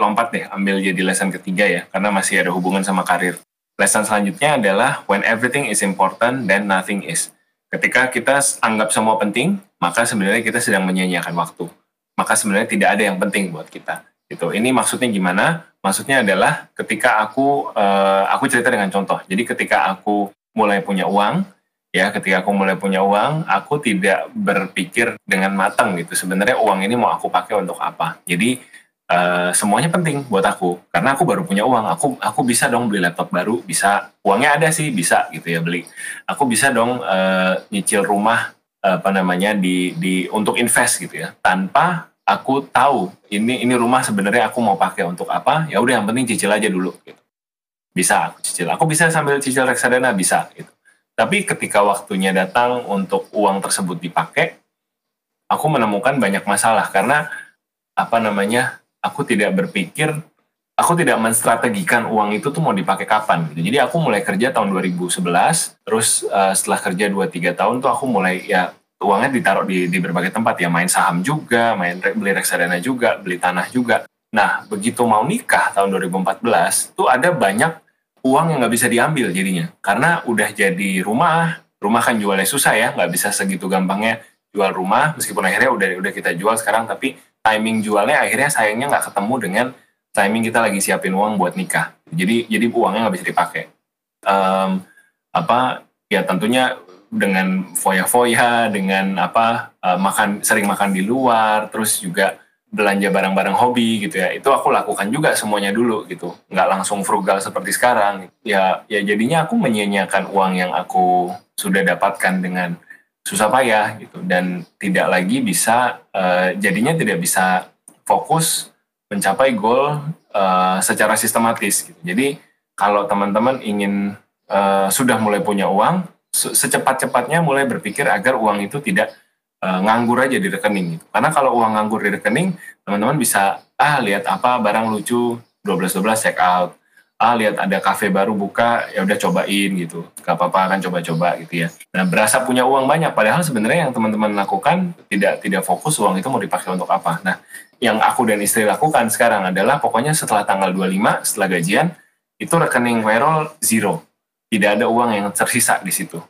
lompat deh, ambil jadi lesson ketiga ya, karena masih ada hubungan sama karir. Lesson selanjutnya adalah when everything is important, then nothing is. Ketika kita anggap semua penting, maka sebenarnya kita sedang menyia-nyiakan waktu. Maka sebenarnya tidak ada yang penting buat kita. Gitu. Ini maksudnya gimana? Maksudnya adalah ketika aku uh, aku cerita dengan contoh. Jadi ketika aku mulai punya uang, ya ketika aku mulai punya uang, aku tidak berpikir dengan matang gitu. Sebenarnya uang ini mau aku pakai untuk apa? Jadi uh, semuanya penting buat aku. Karena aku baru punya uang. Aku aku bisa dong beli laptop baru, bisa uangnya ada sih bisa gitu ya beli. Aku bisa dong uh, nyicil rumah apa namanya di di untuk invest gitu ya. Tanpa aku tahu ini ini rumah sebenarnya aku mau pakai untuk apa ya udah yang penting cicil aja dulu gitu. Bisa aku cicil. Aku bisa sambil cicil reksadana bisa gitu. Tapi ketika waktunya datang untuk uang tersebut dipakai aku menemukan banyak masalah. Karena apa namanya aku tidak berpikir aku tidak menstrategikan uang itu tuh mau dipakai kapan gitu. Jadi aku mulai kerja tahun 2011, terus uh, setelah kerja 2-3 tahun tuh aku mulai ya uangnya ditaruh di, di berbagai tempat ya, main saham juga, main beli reksadana juga, beli tanah juga. Nah, begitu mau nikah tahun 2014, tuh ada banyak uang yang nggak bisa diambil jadinya. Karena udah jadi rumah, rumah kan jualnya susah ya, nggak bisa segitu gampangnya jual rumah, meskipun akhirnya udah udah kita jual sekarang, tapi timing jualnya akhirnya sayangnya nggak ketemu dengan timing kita lagi siapin uang buat nikah. Jadi jadi uangnya nggak bisa dipakai. Um, apa ya tentunya dengan foya-foya, dengan apa uh, makan sering makan di luar, terus juga belanja barang-barang hobi gitu ya. Itu aku lakukan juga semuanya dulu gitu. Nggak langsung frugal seperti sekarang. Ya ya jadinya aku menyia-nyiakan uang yang aku sudah dapatkan dengan susah payah gitu dan tidak lagi bisa uh, jadinya tidak bisa fokus mencapai goal uh, secara sistematis. Gitu. Jadi kalau teman-teman ingin uh, sudah mulai punya uang, secepat-cepatnya mulai berpikir agar uang itu tidak uh, nganggur aja di rekening gitu. Karena kalau uang nganggur di rekening, teman-teman bisa ah lihat apa barang lucu 12 12 check out. Ah lihat ada kafe baru buka, ya udah cobain gitu. Gak apa-apa kan coba-coba gitu ya. Nah, berasa punya uang banyak padahal sebenarnya yang teman-teman lakukan tidak tidak fokus uang itu mau dipakai untuk apa. Nah, yang aku dan istri lakukan sekarang adalah pokoknya setelah tanggal 25 setelah gajian itu rekening payroll zero tidak ada uang yang tersisa di situ.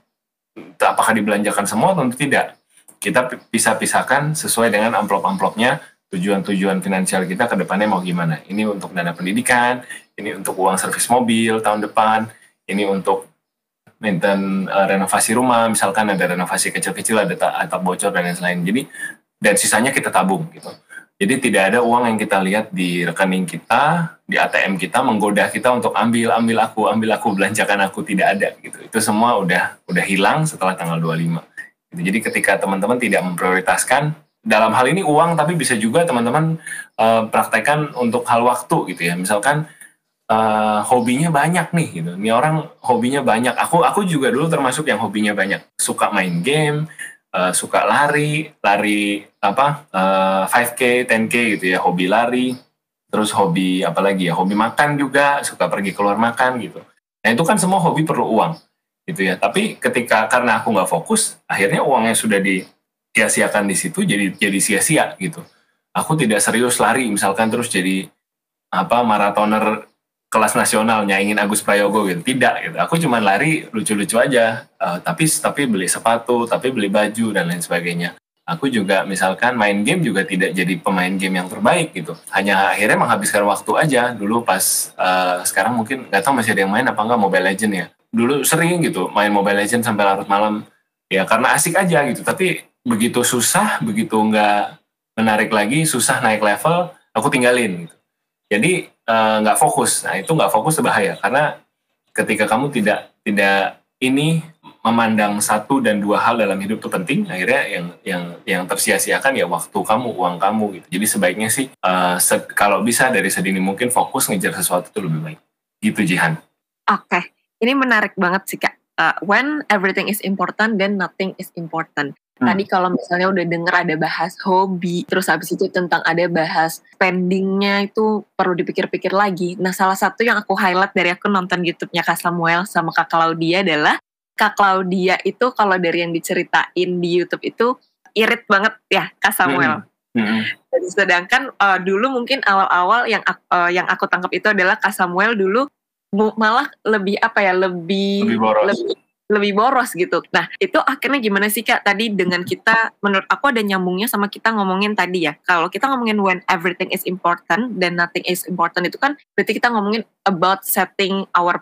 Apakah dibelanjakan semua? Tentu tidak. Kita bisa pisahkan sesuai dengan amplop-amplopnya tujuan-tujuan finansial kita ke depannya mau gimana. Ini untuk dana pendidikan, ini untuk uang servis mobil tahun depan, ini untuk maintain uh, renovasi rumah, misalkan ada renovasi kecil-kecil, ada atap bocor dan lain-lain. Jadi dan sisanya kita tabung gitu. Jadi tidak ada uang yang kita lihat di rekening kita, di ATM kita menggoda kita untuk ambil, ambil aku, ambil aku, belanjakan aku tidak ada gitu. Itu semua udah udah hilang setelah tanggal 25. Gitu. Jadi ketika teman-teman tidak memprioritaskan dalam hal ini uang, tapi bisa juga teman-teman uh, praktekkan untuk hal waktu gitu ya. Misalkan uh, hobinya banyak nih gitu. Ini orang hobinya banyak. Aku aku juga dulu termasuk yang hobinya banyak. Suka main game, uh, suka lari, lari apa uh, 5K, 10K gitu ya, hobi lari, terus hobi apa lagi ya, hobi makan juga, suka pergi keluar makan gitu. Nah itu kan semua hobi perlu uang gitu ya. Tapi ketika karena aku nggak fokus, akhirnya uangnya sudah disia-siakan di situ jadi jadi sia-sia gitu. Aku tidak serius lari misalkan terus jadi apa maratoner kelas nasional nyaingin Agus Prayogo gitu. Tidak gitu. Aku cuma lari lucu-lucu aja. Uh, tapi tapi beli sepatu tapi beli baju dan lain sebagainya. Aku juga misalkan main game juga tidak jadi pemain game yang terbaik gitu. Hanya akhirnya menghabiskan waktu aja. Dulu pas uh, sekarang mungkin nggak tahu masih ada yang main apa enggak Mobile Legend ya. Dulu sering gitu main Mobile Legend sampai larut malam. Ya karena asik aja gitu. Tapi begitu susah begitu nggak menarik lagi susah naik level aku tinggalin gitu. Jadi nggak uh, fokus. Nah itu nggak fokus bahaya karena ketika kamu tidak tidak ini memandang satu dan dua hal dalam hidup itu penting, akhirnya yang yang yang tersia-siakan ya waktu kamu, uang kamu gitu. Jadi sebaiknya sih uh, se kalau bisa dari sedini mungkin fokus ngejar sesuatu itu lebih baik. Gitu Jihan. Oke, okay. ini menarik banget sih kak. Uh, when everything is important, then nothing is important. Hmm. Tadi kalau misalnya udah denger ada bahas hobi, terus habis itu tentang ada bahas spendingnya itu perlu dipikir-pikir lagi. Nah salah satu yang aku highlight dari aku nonton YouTube-nya Kak Samuel sama Kak Claudia adalah Kak Claudia itu kalau dari yang diceritain di YouTube itu irit banget ya Kak Samuel. Hmm. Hmm. Sedangkan uh, dulu mungkin awal-awal yang uh, yang aku tangkap itu adalah Kak Samuel dulu malah lebih apa ya lebih lebih boros. lebih lebih boros gitu. Nah, itu akhirnya gimana sih Kak tadi dengan kita menurut aku ada nyambungnya sama kita ngomongin tadi ya. Kalau kita ngomongin when everything is important dan nothing is important itu kan berarti kita ngomongin about setting our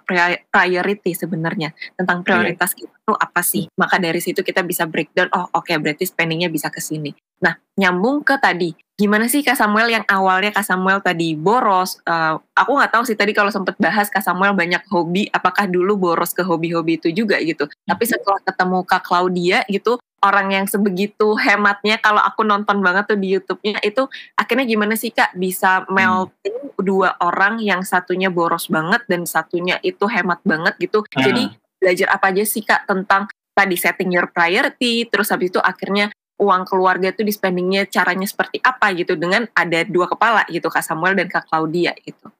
priority sebenarnya tentang iya. prioritas yeah. itu apa sih. Maka dari situ kita bisa breakdown oh oke okay, berarti spendingnya bisa ke sini. Nah, nyambung ke tadi, gimana sih Kak Samuel yang awalnya Kak Samuel tadi boros? Uh, aku nggak tahu sih tadi kalau sempat bahas Kak Samuel banyak hobi, apakah dulu boros ke hobi-hobi itu juga gitu. Hmm. Tapi setelah ketemu Kak Claudia gitu, orang yang sebegitu hematnya kalau aku nonton banget tuh di YouTube-nya itu akhirnya gimana sih Kak bisa hmm. melting hmm. dua orang yang satunya boros banget dan satunya itu hemat banget gitu. Hmm. Jadi belajar apa aja sih Kak tentang tadi setting your priority, terus habis itu akhirnya uang keluarga itu di spendingnya caranya seperti apa gitu dengan ada dua kepala gitu Kak Samuel dan Kak Claudia gitu.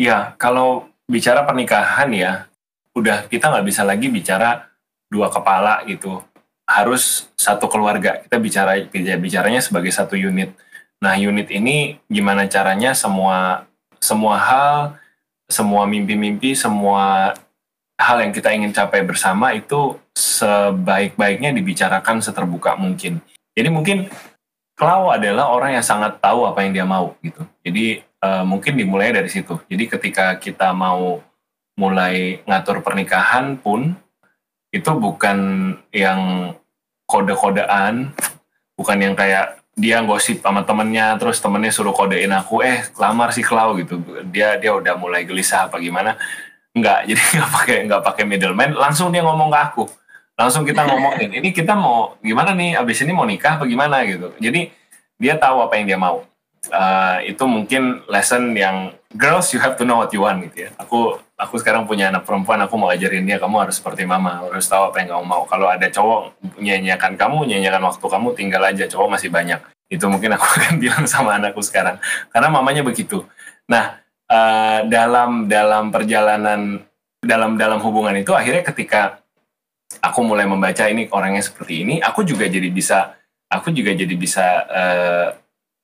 Iya, kalau bicara pernikahan ya, udah kita nggak bisa lagi bicara dua kepala gitu. Harus satu keluarga. Kita bicara bicaranya sebagai satu unit. Nah, unit ini gimana caranya semua semua hal, semua mimpi-mimpi, semua hal yang kita ingin capai bersama itu sebaik-baiknya dibicarakan seterbuka mungkin. Jadi mungkin Klau adalah orang yang sangat tahu apa yang dia mau gitu. Jadi uh, mungkin dimulai dari situ. Jadi ketika kita mau mulai ngatur pernikahan pun itu bukan yang kode-kodean, bukan yang kayak dia gosip sama temennya terus temennya suruh kodein aku eh lamar si Klau gitu. Dia dia udah mulai gelisah apa gimana? Enggak, [laughs] jadi nggak pakai nggak pakai middleman. Langsung dia ngomong ke aku langsung kita ngomongin ini kita mau gimana nih? Abis ini mau nikah apa gimana? Gitu. Jadi dia tahu apa yang dia mau. Uh, itu mungkin lesson yang girls you have to know what you want gitu ya. Aku aku sekarang punya anak perempuan aku mau ajarin dia kamu harus seperti mama harus tahu apa yang kamu mau. Kalau ada cowok nyanyikan kamu nyanyikan waktu kamu tinggal aja cowok masih banyak. Itu mungkin aku [laughs] akan bilang sama anakku sekarang. Karena mamanya begitu. Nah uh, dalam dalam perjalanan dalam dalam hubungan itu akhirnya ketika aku mulai membaca ini orangnya seperti ini aku juga jadi bisa aku juga jadi bisa uh,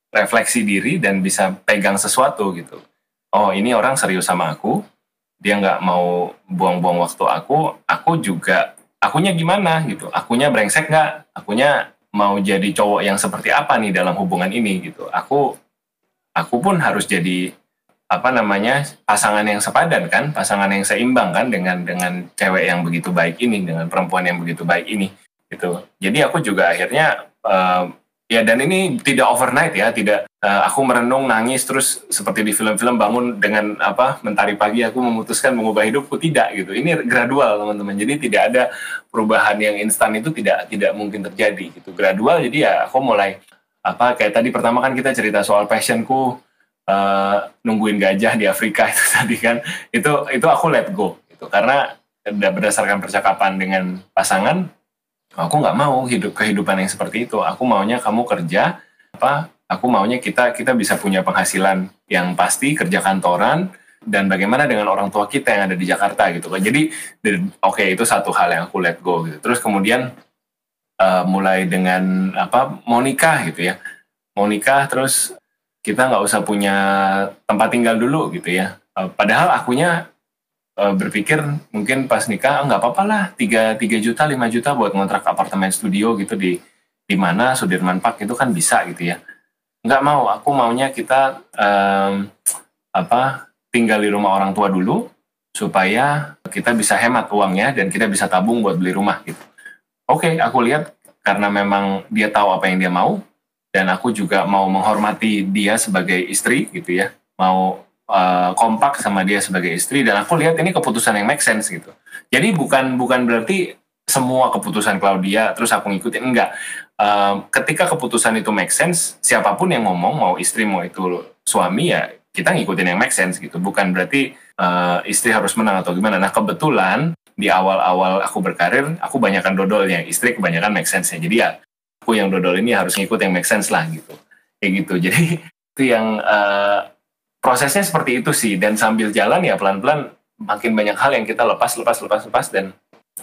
refleksi diri dan bisa pegang sesuatu gitu. Oh ini orang serius sama aku dia nggak mau buang-buang waktu aku aku juga akunya gimana gitu? Akunya brengsek nggak? Akunya mau jadi cowok yang seperti apa nih dalam hubungan ini gitu? Aku aku pun harus jadi apa namanya pasangan yang sepadan kan pasangan yang seimbang kan dengan dengan cewek yang begitu baik ini dengan perempuan yang begitu baik ini gitu. Jadi aku juga akhirnya uh, ya dan ini tidak overnight ya tidak uh, aku merenung nangis terus seperti di film-film bangun dengan apa mentari pagi aku memutuskan mengubah hidupku. Tidak gitu. Ini gradual teman-teman. Jadi tidak ada perubahan yang instan itu tidak tidak mungkin terjadi gitu. Gradual jadi ya aku mulai apa kayak tadi pertama kan kita cerita soal passionku uh, nungguin gajah di Afrika [laughs] itu tadi kan itu itu aku let go itu karena berdasarkan percakapan dengan pasangan aku nggak mau hidup kehidupan yang seperti itu. Aku maunya kamu kerja apa aku maunya kita kita bisa punya penghasilan yang pasti kerja kantoran dan bagaimana dengan orang tua kita yang ada di Jakarta gitu kan. Jadi oke okay, itu satu hal yang aku let go gitu. Terus kemudian uh, mulai dengan apa mau nikah gitu ya. Mau nikah terus kita nggak usah punya tempat tinggal dulu gitu ya. Uh, padahal akunya uh, berpikir mungkin pas nikah ah, nggak apa-apa lah tiga tiga juta lima juta buat ngontrak apartemen studio gitu di di mana Sudirman Park itu kan bisa gitu ya. Nggak mau, aku maunya kita um, apa tinggal di rumah orang tua dulu supaya kita bisa hemat uangnya dan kita bisa tabung buat beli rumah gitu. Oke, okay, aku lihat karena memang dia tahu apa yang dia mau, dan aku juga mau menghormati dia sebagai istri gitu ya. Mau uh, kompak sama dia sebagai istri. Dan aku lihat ini keputusan yang make sense gitu. Jadi bukan bukan berarti semua keputusan Claudia terus aku ngikutin enggak. Uh, ketika keputusan itu make sense siapa pun yang ngomong mau istri mau itu suami ya kita ngikutin yang make sense gitu. Bukan berarti uh, istri harus menang atau gimana. Nah kebetulan di awal-awal aku berkarir aku banyakkan dodolnya. Istri kebanyakan make sense ya jadi ya aku yang dodol ini harus ngikut yang make sense lah gitu. Kayak gitu. [laughs] Jadi itu yang uh, prosesnya seperti itu sih. Dan sambil jalan ya pelan-pelan makin banyak hal yang kita lepas lepas lepas lepas dan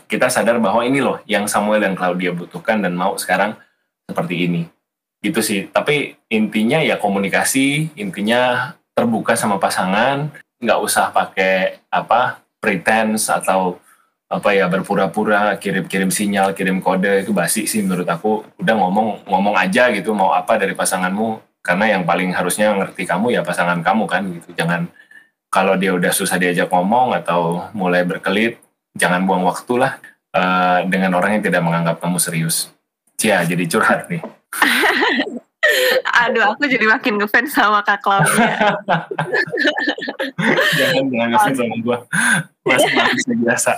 kita sadar bahwa ini loh yang Samuel dan Claudia butuhkan dan mau sekarang seperti ini. Gitu sih. Tapi intinya ya komunikasi intinya terbuka sama pasangan nggak usah pakai apa pretense atau apa ya berpura-pura kirim-kirim sinyal kirim kode itu basi sih menurut aku. Udah ngomong ngomong aja gitu mau apa dari pasanganmu. Karena yang paling harusnya ngerti kamu ya pasangan kamu kan gitu. Jangan kalau dia udah susah diajak ngomong atau mulai berkelit jangan buang waktu lah uh, dengan orang yang tidak menganggap kamu serius. Cia jadi curhat nih [laughs] Aduh, aku jadi makin ngefans sama Kak Claudia. [laughs] jangan jangan ngefans sama gue. Masih masih biasa.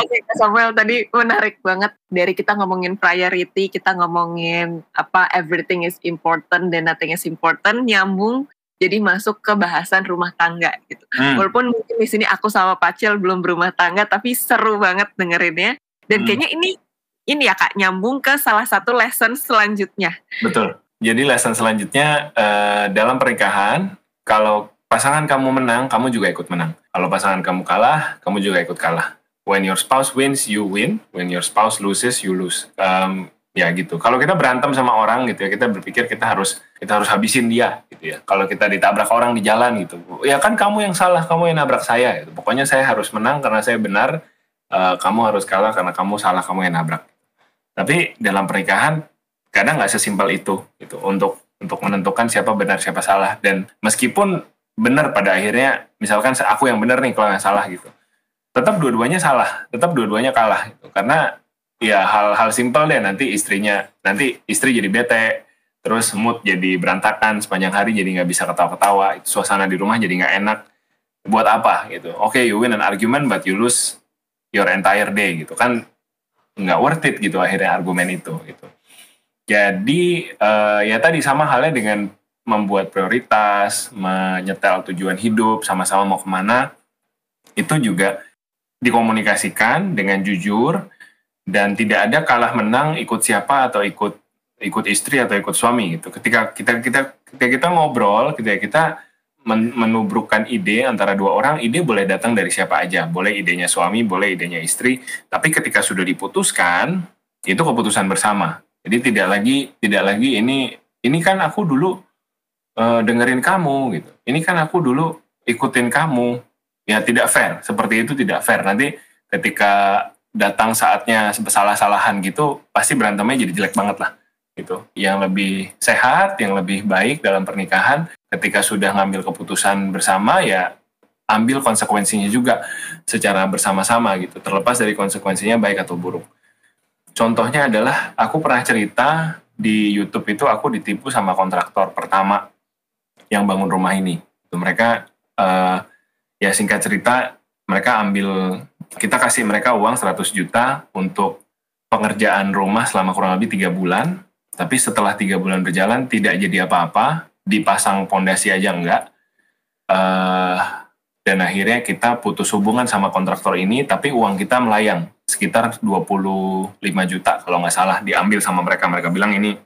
Oke, okay, Samuel tadi menarik banget dari kita ngomongin priority, kita ngomongin apa everything is important dan nothing is important, nyambung jadi masuk ke bahasan rumah tangga gitu. Hmm. Walaupun mungkin di sini aku sama Pacil belum berumah tangga, tapi seru banget dengerinnya. Dan hmm. kayaknya ini ini ya kak nyambung ke salah satu lesson selanjutnya. Betul. Jadi lesson selanjutnya uh, dalam pernikahan kalau pasangan kamu menang, kamu juga ikut menang. Kalau pasangan kamu kalah, kamu juga ikut kalah. When your spouse wins, you win. When your spouse loses, you lose. Um, ya gitu. Kalau kita berantem sama orang gitu ya, kita berpikir kita harus kita harus habisin dia gitu ya. Kalau kita ditabrak orang di jalan gitu, ya kan kamu yang salah, kamu yang nabrak saya. Gitu. Pokoknya saya harus menang karena saya benar. Uh, kamu harus kalah karena kamu salah, kamu yang nabrak. Tapi dalam pernikahan kadang nggak sesimpel itu gitu untuk untuk menentukan siapa benar siapa salah. Dan meskipun benar pada akhirnya misalkan aku yang benar nih kalau yang salah gitu. Tetap dua-duanya salah tetap dua-duanya kalah gitu. Karena ya hal-hal simpel deh nanti istrinya nanti istri jadi bete terus mood jadi berantakan sepanjang hari jadi nggak bisa ketawa-ketawa suasana di rumah jadi nggak enak. Buat apa gitu. Oke okay, you win an argument but you lose your entire day gitu. Kan nggak worth it gitu akhirnya argumen itu gitu. Jadi uh, ya tadi sama halnya dengan membuat prioritas, menyetel tujuan hidup, sama-sama mau ke mana, itu juga dikomunikasikan dengan jujur dan tidak ada kalah menang ikut siapa atau ikut ikut istri atau ikut suami gitu. Ketika kita kita ketika kita ngobrol, ketika kita menubrukkan ide antara dua orang, ide boleh datang dari siapa aja, boleh idenya suami, boleh idenya istri, tapi ketika sudah diputuskan, itu keputusan bersama. Jadi tidak lagi tidak lagi ini ini kan aku dulu uh, dengerin kamu gitu. Ini kan aku dulu ikutin kamu. Ya tidak fair, seperti itu tidak fair. Nanti ketika datang saatnya salah-salahan gitu, pasti berantemnya jadi jelek banget lah gitu. Yang lebih sehat, yang lebih baik dalam pernikahan ketika sudah ngambil keputusan bersama ya ambil konsekuensinya juga secara bersama-sama gitu. Terlepas dari konsekuensinya baik atau buruk. Contohnya adalah aku pernah cerita di YouTube itu aku ditipu sama kontraktor pertama yang bangun rumah ini. Mereka uh, ya singkat cerita mereka ambil kita kasih mereka uang 100 juta untuk pengerjaan rumah selama kurang lebih tiga bulan tapi setelah tiga bulan berjalan tidak jadi apa-apa dipasang pondasi aja enggak. Uh, dan akhirnya kita putus hubungan sama kontraktor ini, tapi uang kita melayang sekitar 25 juta kalau nggak salah diambil sama mereka. Mereka bilang ini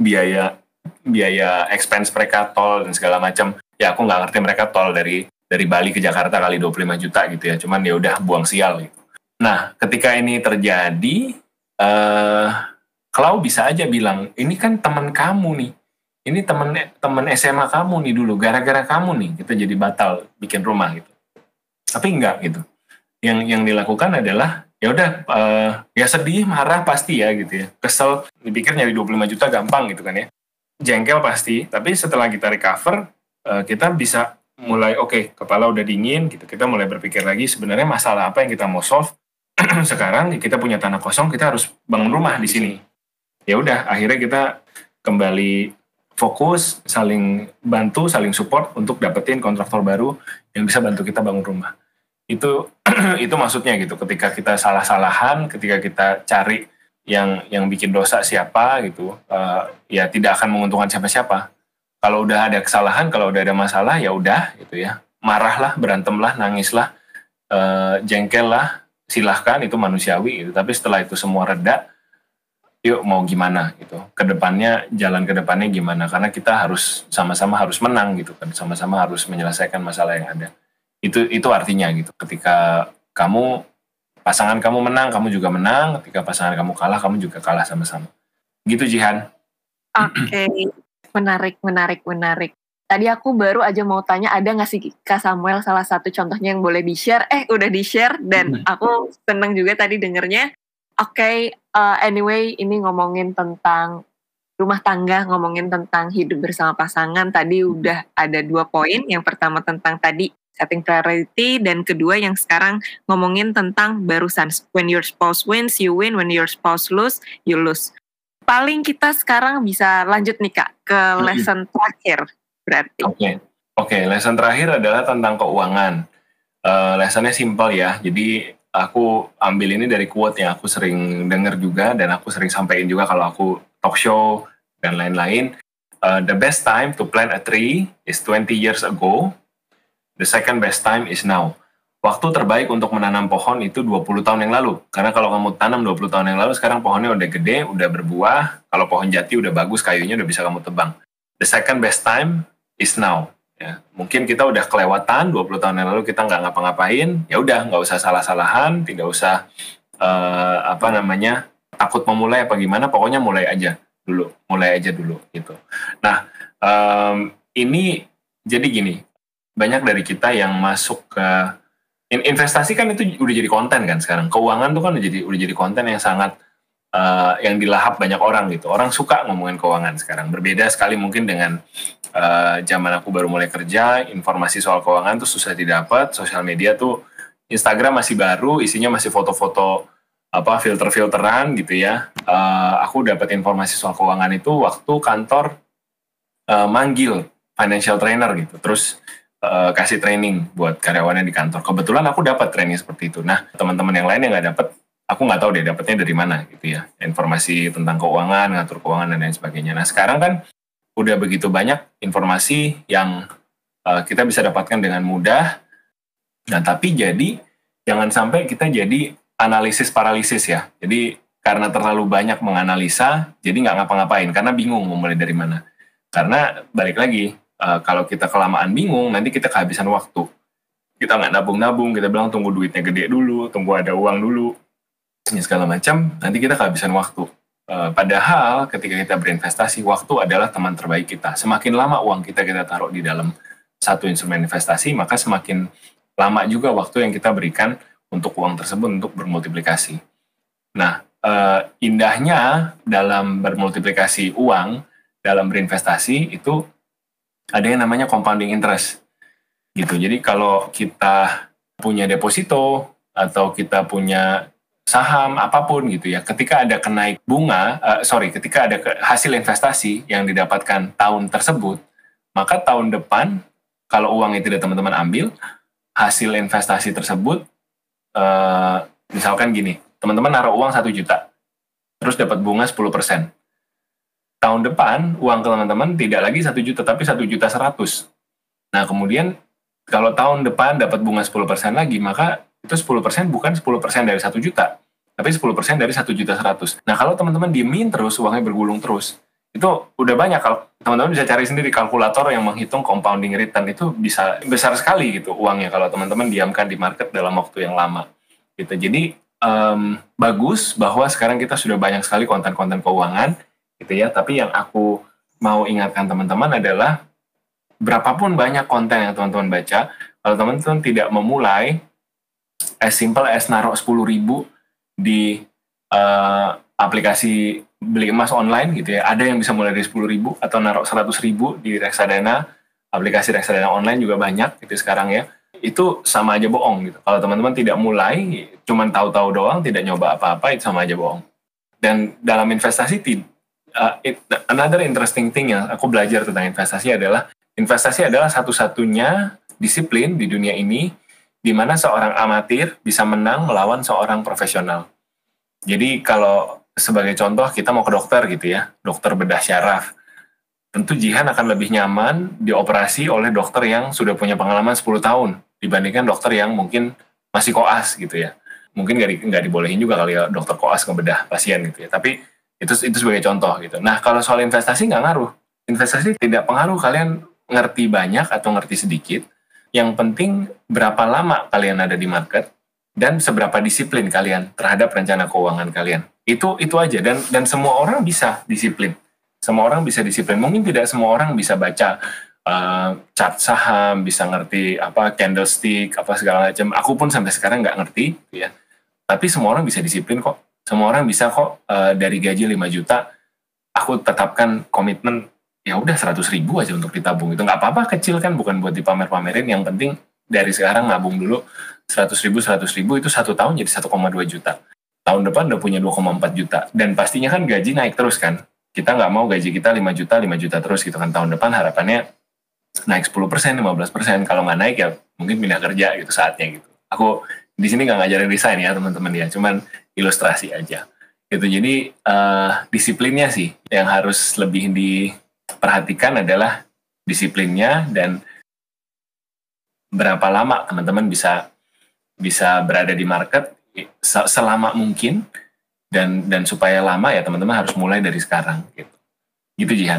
biaya biaya expense mereka tol dan segala macam. Ya aku nggak ngerti mereka tol dari dari Bali ke Jakarta kali 25 juta gitu ya. Cuman ya udah buang sial gitu. Nah, ketika ini terjadi, uh, Klau bisa aja bilang, ini kan teman kamu nih. Ini temen temen SMA kamu nih dulu gara-gara kamu nih kita jadi batal bikin rumah gitu. Tapi enggak gitu. Yang yang dilakukan adalah ya udah uh, ya sedih marah pasti ya gitu ya. Kesel dipikir nyari 25 juta gampang gitu kan ya. Jengkel pasti tapi setelah kita recover uh, kita bisa mulai oke okay, kepala udah dingin gitu. Kita mulai berpikir lagi sebenarnya masalah apa yang kita mau solve? [clears throat] Sekarang kita punya tanah kosong kita harus bangun rumah di sini ya udah akhirnya kita kembali fokus, saling bantu, saling support untuk dapetin kontraktor baru yang bisa bantu kita bangun rumah. Itu [clears throat] itu maksudnya gitu. Ketika kita salah-salahan, ketika kita cari yang yang bikin dosa siapa gitu, uh, ya tidak akan menguntungkan siapa-siapa. Kalau udah ada kesalahan, kalau udah ada masalah, ya udah gitu ya. Marahlah, berantemlah, nangislah, uh, jengkel lah, silahkan itu manusiawi gitu. Tapi setelah itu semua reda, yuk mau gimana gitu. Ke depannya jalan ke depannya gimana? Karena kita harus sama-sama harus menang gitu kan. Sama-sama harus menyelesaikan masalah yang ada. Itu itu artinya gitu. Ketika kamu pasangan kamu menang kamu juga menang. Ketika pasangan kamu kalah kamu juga kalah sama-sama. Gitu Jihan. Oke. Okay. menarik menarik menarik. Tadi aku baru aja mau tanya ada nggak sih Kak Samuel salah satu contohnya yang boleh di share eh udah di share dan aku seneng juga tadi dengernya okay, uh, anyway ini ngomongin tentang rumah tangga ngomongin tentang hidup bersama pasangan. Tadi udah ada dua poin. Yang pertama tentang tadi setting priority. Dan kedua yang sekarang ngomongin tentang barusan. When your spouse wins you win. When your spouse lose you lose. Paling kita sekarang bisa lanjut nih kak ke hmm. lesson terakhir berarti. Oke. Okay. oke okay, lesson terakhir adalah tentang keuangan. Uh, lessonnya simpel ya. Jadi aku ambil ini dari quote yang aku sering dengar juga dan aku sering sampaikan juga kalau aku talk show dan lain-lain. Uh, the best time to plant a tree is 20 years ago. The second best time is now. Waktu terbaik untuk menanam pohon itu 20 tahun yang lalu. Karena kalau kamu tanam 20 tahun yang lalu, sekarang pohonnya udah gede, udah berbuah. Kalau pohon jati udah bagus, kayunya udah bisa kamu tebang. The second best time is now. Ya, mungkin kita udah kelewatan 20 tahun yang lalu kita nggak ngapa-ngapain, ya udah nggak usah salah-salahan, tidak usah uh, apa namanya takut memulai apa gimana, pokoknya mulai aja dulu, mulai aja dulu gitu. Nah um, ini jadi gini, banyak dari kita yang masuk ke investasi kan itu udah jadi konten kan sekarang, keuangan tuh kan udah jadi udah jadi konten yang sangat uh, yang dilahap banyak orang gitu. Orang suka ngomongin keuangan sekarang. Berbeda sekali mungkin dengan uh, zaman aku baru mulai kerja, informasi soal keuangan tuh susah didapat, sosial media tuh Instagram masih baru, isinya masih foto-foto apa filter-filteran gitu ya. Uh, aku dapat informasi soal keuangan itu waktu kantor uh, manggil financial trainer gitu, terus kasih training buat karyawannya di kantor. Kebetulan aku dapat training seperti itu. Nah teman-teman yang lain yang nggak dapat, aku nggak tahu deh dapatnya dari mana gitu ya. Informasi tentang keuangan, ngatur keuangan dan lain sebagainya. Nah sekarang kan udah begitu banyak informasi yang uh, kita bisa dapatkan dengan mudah. Nah, tapi jadi jangan sampai kita jadi analisis paralisis ya. Jadi karena terlalu banyak menganalisa, jadi nggak ngapa-ngapain karena bingung mau mulai dari mana. Karena balik lagi, uh, kalau kita kelamaan bingung, nanti kita kehabisan waktu. Kita nggak nabung-nabung, kita bilang tunggu duitnya gede dulu, tunggu ada uang dulu, ini segala macam, nanti kita kehabisan waktu. Uh, padahal ketika kita berinvestasi, waktu adalah teman terbaik kita. Semakin lama uang kita kita taruh di dalam satu instrumen investasi, maka semakin lama juga waktu yang kita berikan untuk uang tersebut untuk bermultiplikasi. Nah, uh, indahnya dalam bermultiplikasi uang, dalam berinvestasi itu ada yang namanya compounding interest. Gitu. Jadi kalau kita punya deposito atau kita punya saham apa pun gitu ya, ketika ada kenaik bunga, uh, sorry, ketika ada hasil investasi yang didapatkan tahun tersebut, maka tahun depan kalau uang itu tidak teman-teman ambil, hasil investasi tersebut uh, misalkan gini, teman-teman naruh uang satu juta, terus dapat bunga 10%. Tahun depan, uang teman-teman tidak lagi satu juta, tapi satu juta seratus. Nah, kemudian kalau tahun depan dapat bunga 10% lagi, maka itu 10% bukan 10% dari satu juta, tapi 10% dari satu juta seratus. Nah, kalau teman-teman diemin terus, uangnya bergulung terus, itu udah banyak. Kalau teman-teman bisa cari sendiri kalkulator yang menghitung compounding return itu bisa besar sekali gitu uangnya kalau teman-teman diamkan di market dalam waktu yang lama gitu. Jadi um, bagus bahwa sekarang kita sudah banyak sekali konten-konten keuangan gitu ya. Tapi yang aku mau ingatkan teman-teman adalah berapapun banyak konten yang teman-teman baca kalau teman-teman tidak memulai as simple as naruh 10 ribu di uh, aplikasi beli emas online gitu ya. Ada yang bisa mulai dari 10 ribu atau naruh 100 ribu di reksadana, aplikasi reksadana online juga banyak gitu sekarang ya. Itu sama aja bohong gitu. Kalau teman-teman tidak mulai, cuman tahu-tahu doang, tidak nyoba apa-apa, itu sama aja bohong. Dan dalam investasi, uh, it, another interesting thing yang aku belajar tentang investasi adalah, investasi adalah satu-satunya disiplin di dunia ini di mana seorang amatir bisa menang melawan seorang profesional. Jadi kalau sebagai contoh kita mau ke dokter gitu ya, dokter bedah syaraf. Tentu Jihan akan lebih nyaman dioperasi oleh dokter yang sudah punya pengalaman 10 tahun dibandingkan dokter yang mungkin masih koas gitu ya. Mungkin nggak di, nggak dibolehin juga kali ya dokter koas ngebedah pasien gitu ya. Tapi itu itu sebagai contoh gitu. Nah kalau soal investasi nggak ngaruh. Investasi tidak pengaruh kalian ngerti banyak atau ngerti sedikit. Yang penting berapa lama kalian ada di market dan seberapa disiplin kalian terhadap rencana keuangan kalian. Itu itu aja dan dan semua orang bisa disiplin. Semua orang bisa disiplin. Mungkin tidak semua orang bisa baca uh, chart saham, bisa ngerti apa candlestick, apa segala macam. Aku pun sampai sekarang nggak ngerti, ya. Tapi semua orang bisa disiplin kok. Semua orang bisa kok uh, dari gaji 5 juta, aku tetapkan komitmen ya udah 100 ribu aja untuk ditabung itu. Nggak apa-apa kecil kan bukan buat dipamer-pamerin. Yang penting dari sekarang nabung dulu 100 ribu 100 ribu itu satu tahun jadi 1,2 juta. Tahun depan udah punya 2,4 juta. Dan pastinya kan gaji naik terus kan. Kita nggak mau gaji kita 5 juta 5 juta terus gitu kan. Tahun depan harapannya naik 10 persen 15 persen. Kalau nggak naik ya mungkin pindah kerja gitu saatnya gitu. Aku di sini nggak ngajarin desain ya teman-teman ya. Cuman ilustrasi aja. Gitu. Jadi uh, disiplinnya sih yang harus lebih diperhatikan adalah disiplinnya dan berapa lama teman-teman bisa bisa berada di market selama mungkin dan dan supaya lama ya teman-teman harus mulai dari sekarang gitu. Gitu Jihan.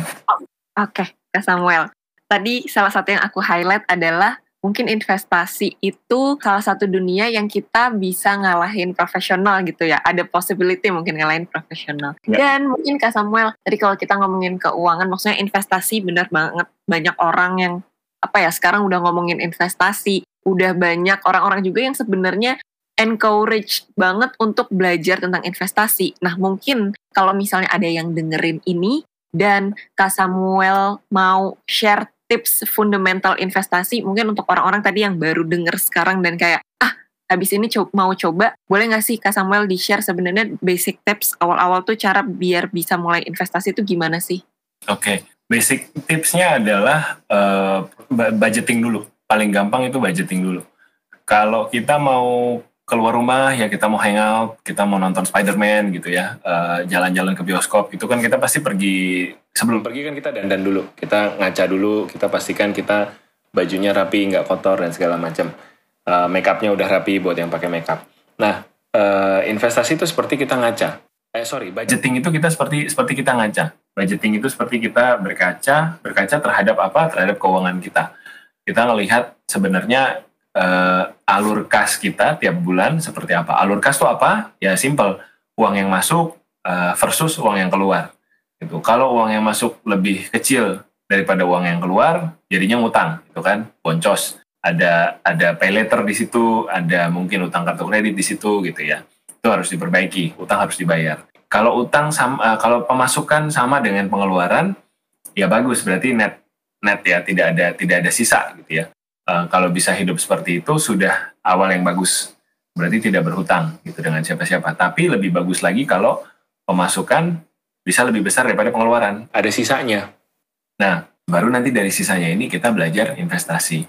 Oke, okay, Kak Samuel. Tadi salah satu yang aku highlight adalah mungkin investasi itu salah satu dunia yang kita bisa ngalahin profesional gitu ya. Ada possibility mungkin ngalahin profesional. Ya. Dan mungkin Kak Samuel, tadi kalau kita ngomongin keuangan, maksudnya investasi benar banget banyak orang yang apa ya sekarang udah ngomongin investasi udah banyak orang-orang juga yang sebenarnya encourage banget untuk belajar tentang investasi. Nah, mungkin kalau misalnya ada yang dengerin ini dan Kak Samuel mau share tips fundamental investasi, mungkin untuk orang-orang tadi yang baru denger sekarang dan kayak, ah, habis ini co mau coba, boleh nggak sih Kak Samuel di-share sebenarnya basic tips awal-awal tuh cara biar bisa mulai investasi itu gimana sih? Oke, okay. basic tipsnya adalah uh, budgeting dulu paling gampang itu budgeting dulu. Kalau kita mau keluar rumah ya kita mau hangout, kita mau nonton Spider-Man gitu ya, jalan jalan-jalan ke bioskop itu kan kita pasti pergi sebelum pergi kan kita dandan dulu, kita ngaca dulu, kita pastikan kita bajunya rapi, nggak kotor dan segala macam. Uh, make upnya udah rapi buat yang pakai make up. Nah, uh, investasi itu seperti kita ngaca. Eh sorry, budgeting itu kita seperti seperti kita ngaca. Budgeting itu seperti kita berkaca, berkaca terhadap apa? Terhadap keuangan kita. Kita melihat sebenarnya uh, alur kas kita tiap bulan seperti apa. Alur kas itu apa? Ya simple, uang yang masuk uh, versus uang yang keluar. Itu kalau uang yang masuk lebih kecil daripada uang yang keluar, jadinya ngutang, itu kan, boncos. Ada ada pay letter di situ, ada mungkin utang kartu kredit di situ gitu ya. Itu harus diperbaiki, utang harus dibayar. Kalau utang sama, uh, kalau pemasukan sama dengan pengeluaran, ya bagus, berarti net net ya, tidak ada tidak ada sisa gitu ya. Eh, kalau bisa hidup seperti itu sudah awal yang bagus. Berarti tidak berhutang gitu dengan siapa-siapa. Tapi lebih bagus lagi kalau pemasukan bisa lebih besar daripada pengeluaran. Ada sisanya. Nah, baru nanti dari sisanya ini kita belajar investasi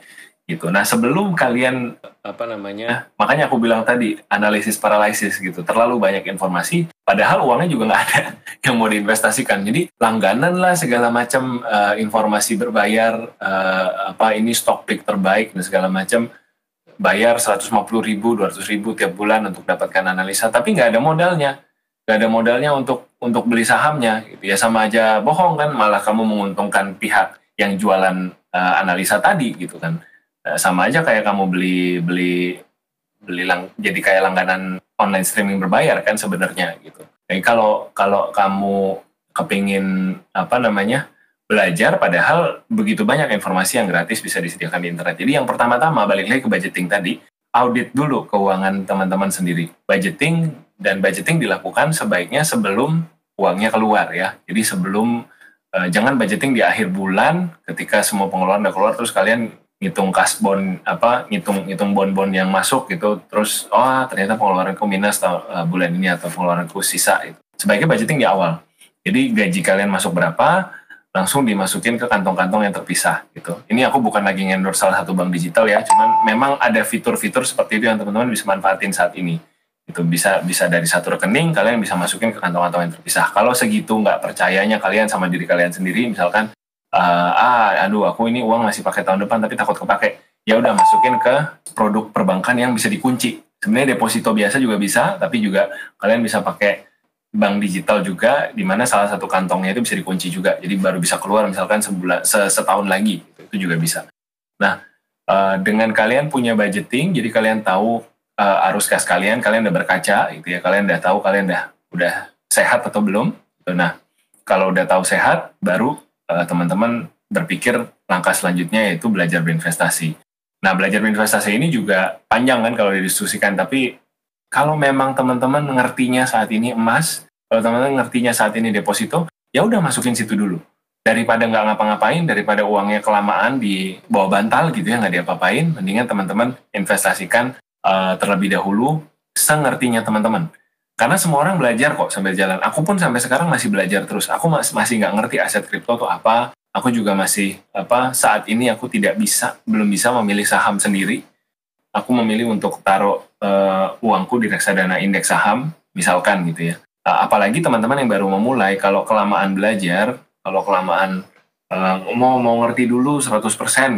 gitu. Nah sebelum kalian apa namanya, makanya aku bilang tadi analisis paralisis gitu, terlalu banyak informasi, padahal uangnya juga nggak ada [laughs] yang mau diinvestasikan. Jadi langganan lah segala macam uh, informasi berbayar, uh, apa ini stock pick terbaik dan segala macam, bayar 150 ribu, 200 ribu tiap bulan untuk dapatkan analisa, tapi nggak ada modalnya, nggak ada modalnya untuk untuk beli sahamnya, gitu. Ya sama aja bohong kan, malah kamu menguntungkan pihak yang jualan uh, analisa tadi gitu kan sama aja kayak kamu beli beli beli lang, jadi kayak langganan online streaming berbayar kan sebenarnya gitu. Jadi kalau kalau kamu kepingin apa namanya belajar padahal begitu banyak informasi yang gratis bisa disediakan di internet. Jadi yang pertama-tama balik lagi ke budgeting tadi, audit dulu keuangan teman-teman sendiri. Budgeting dan budgeting dilakukan sebaiknya sebelum uangnya keluar ya. Jadi sebelum uh, jangan budgeting di akhir bulan ketika semua pengeluaran udah keluar terus kalian ngitung kasbon apa ngitung ngitung bon-bon yang masuk gitu terus oh ternyata pengeluaranku minus atau uh, bulan ini atau pengeluaranku sisa itu sebaiknya budgeting di awal. Jadi gaji kalian masuk berapa langsung dimasukin ke kantong-kantong yang terpisah gitu. Ini aku bukan lagi ngendor salah satu bank digital ya cuman memang ada fitur-fitur seperti itu yang teman-teman bisa manfaatin saat ini. Itu bisa bisa dari satu rekening kalian bisa masukin ke kantong-kantong yang terpisah. Kalau segitu nggak percayanya kalian sama diri kalian sendiri misalkan uh, ah aduh aku ini uang masih pakai tahun depan tapi takut kepake. Ya udah masukin ke produk perbankan yang bisa dikunci. Sebenarnya deposito biasa juga bisa tapi juga kalian bisa pakai bank digital juga di mana salah satu kantongnya itu bisa dikunci juga. Jadi baru bisa keluar misalkan sebulan setahun lagi itu juga bisa. Nah uh, dengan kalian punya budgeting jadi kalian tahu uh, arus kas kalian kalian udah berkaca gitu ya. Kalian udah tahu kalian udah udah sehat atau belum. Nah kalau udah tahu sehat baru Eh, teman-teman berpikir langkah selanjutnya yaitu belajar berinvestasi. Nah, belajar berinvestasi ini juga panjang kan kalau didiskusikan, tapi kalau memang teman-teman ngertinya saat ini emas, kalau teman-teman ngertinya saat ini deposito, ya udah masukin situ dulu. Daripada nggak ngapa-ngapain, daripada uangnya kelamaan di bawah bantal gitu ya, nggak diapa-apain, mendingan teman-teman investasikan uh, terlebih dahulu sengertinya teman-teman. Karena semua orang belajar kok sambil jalan. Aku pun sampai sekarang masih belajar terus. Aku masih nggak ngerti aset kripto itu apa. Aku juga masih apa saat ini aku tidak bisa, belum bisa memilih saham sendiri. Aku memilih untuk taruh uh, uangku di reksadana indeks saham, misalkan gitu ya. Uh, apalagi teman-teman yang baru memulai, kalau kelamaan belajar, kalau kelamaan uh, mau mau ngerti dulu 100%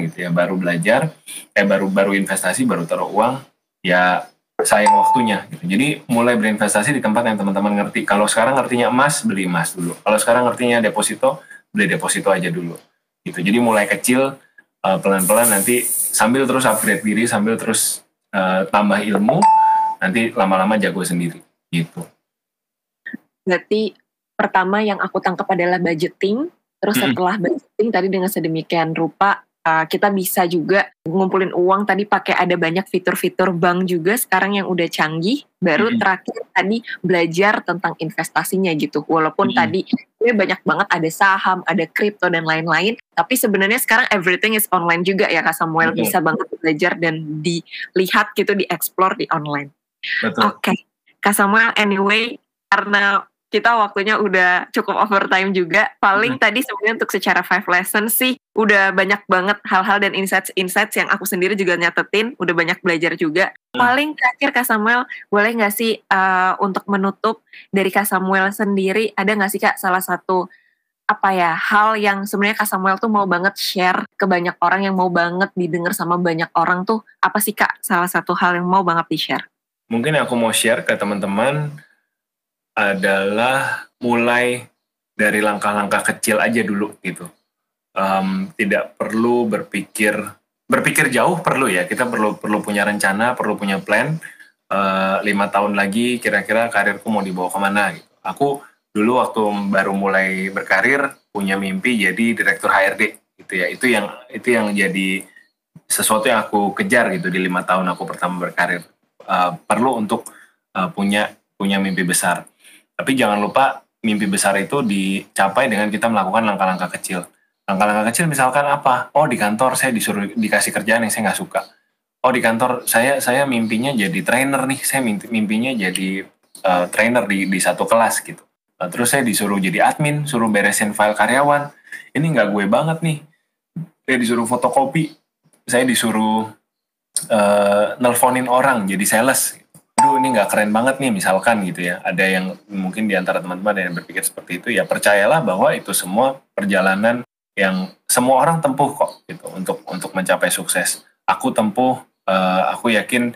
gitu ya, baru belajar, eh baru baru investasi, baru taruh uang, ya sayang waktunya gitu. Jadi mulai berinvestasi di tempat yang teman-teman ngerti. Kalau sekarang ngertinya emas, beli emas dulu. Kalau sekarang ngertinya deposito, beli deposito aja dulu. Gitu. Jadi mulai kecil uh, pelan-pelan nanti sambil terus upgrade diri, sambil terus uh, tambah ilmu, nanti lama-lama jago sendiri gitu. Berarti pertama yang aku tangkap adalah budgeting, terus setelah budgeting tadi dengan sedemikian rupa uh, kita bisa juga ngumpulin uang tadi pakai ada banyak fitur-fitur bank juga sekarang yang udah canggih baru hmm. terakhir tadi belajar tentang investasinya gitu walaupun hmm. tadi gue banyak banget ada saham ada kripto dan lain-lain tapi sebenarnya sekarang everything is online juga ya Kak Samuel hmm. bisa banget belajar dan dilihat gitu dieksplor di online oke okay. Kak Samuel anyway karena kita waktunya udah cukup overtime juga. Paling hmm. tadi sebenarnya untuk secara five lesson sih udah banyak banget hal-hal dan insights-insights yang aku sendiri juga nyatetin, udah banyak belajar juga. Hmm. Paling terakhir Kak Samuel, boleh nggak sih uh, untuk menutup dari Kak Samuel sendiri, ada nggak sih Kak salah satu apa ya hal yang sebenarnya Kak Samuel tuh mau banget share ke banyak orang yang mau banget didengar sama banyak orang tuh apa sih Kak salah satu hal yang mau banget di share? Mungkin aku mau share ke teman-teman adalah mulai dari langkah-langkah kecil aja dulu gitu. Um, tidak perlu berpikir berpikir jauh perlu ya. Kita perlu perlu punya rencana perlu punya plan. Uh, lima tahun lagi kira-kira karirku mau dibawa ke mana gitu. Aku dulu waktu baru mulai berkarir punya mimpi jadi direktur HRD gitu ya. Itu yang itu yang jadi sesuatu yang aku kejar gitu di lima tahun aku pertama berkarir. Uh, perlu untuk uh, punya punya mimpi besar tapi jangan lupa mimpi besar itu dicapai dengan kita melakukan langkah-langkah kecil. Langkah-langkah kecil misalkan apa? Oh di kantor saya disuruh dikasih kerjaan yang saya nggak suka. Oh di kantor saya saya mimpinya jadi trainer nih. Saya mimpinya jadi uh, trainer di di satu kelas gitu. Uh, terus saya disuruh jadi admin, suruh beresin file karyawan. Ini nggak gue banget nih. Saya disuruh fotokopi. Saya disuruh uh, nelponin orang jadi sales aduh ini nggak keren banget nih misalkan gitu ya. Ada yang mungkin di antara teman-teman yang berpikir seperti itu ya percayalah bahwa itu semua perjalanan yang semua orang tempuh kok gitu untuk untuk mencapai sukses. Aku tempuh uh, aku yakin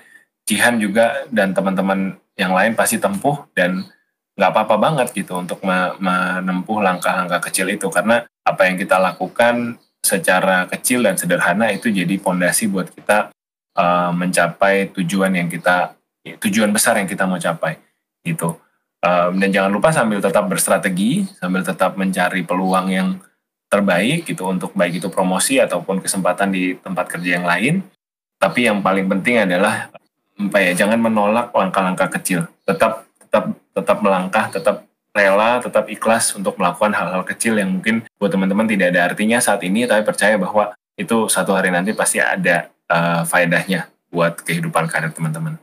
Jihan juga dan teman-teman yang lain pasti tempuh dan nggak apa-apa banget gitu untuk menempuh langkah-langkah kecil itu. Karena apa yang kita lakukan secara kecil dan sederhana itu jadi fondasi buat kita uh, mencapai tujuan yang kita tujuan besar yang kita mau capai gitu. Um, dan jangan lupa sambil tetap berstrategi sambil tetap mencari peluang yang terbaik gitu untuk baik itu promosi ataupun kesempatan di tempat kerja yang lain. Tapi yang paling penting adalah apa ya jangan menolak langkah-langkah kecil. Tetap tetap tetap melangkah tetap rela tetap ikhlas untuk melakukan hal-hal kecil yang mungkin buat teman-teman tidak ada artinya saat ini tapi percaya bahwa itu satu hari nanti pasti ada uh, faedahnya buat kehidupan karir teman-teman.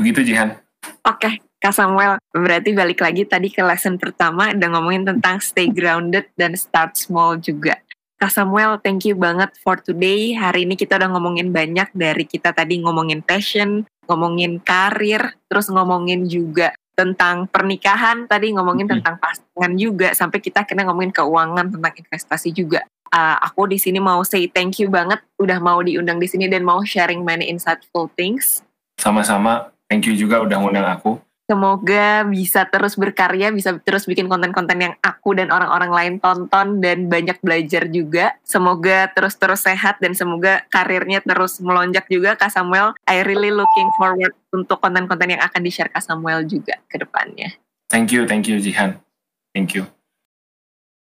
Begitu Jihan. Oke, okay. Kak Samuel, berarti balik lagi tadi ke lesson pertama udah ngomongin tentang stay grounded dan start small juga. Kak Samuel, thank you banget for today. Hari ini kita udah ngomongin banyak dari kita tadi ngomongin passion, ngomongin karir, terus ngomongin juga tentang pernikahan, tadi ngomongin mm -hmm. tentang pasangan juga, sampai kita kena ngomongin keuangan, tentang investasi juga. Uh, aku di sini mau say thank you banget udah mau diundang di sini dan mau sharing many insightful things. Sama-sama, Thank you juga udah ngundang aku. Semoga bisa terus berkarya, bisa terus bikin konten-konten yang aku dan orang-orang lain tonton dan banyak belajar juga. Semoga terus-terus sehat dan semoga karirnya terus melonjak juga Kak Samuel. I really looking forward untuk konten-konten yang akan di-share Kak Samuel juga ke depannya. Thank you, thank you Jihan. Thank you.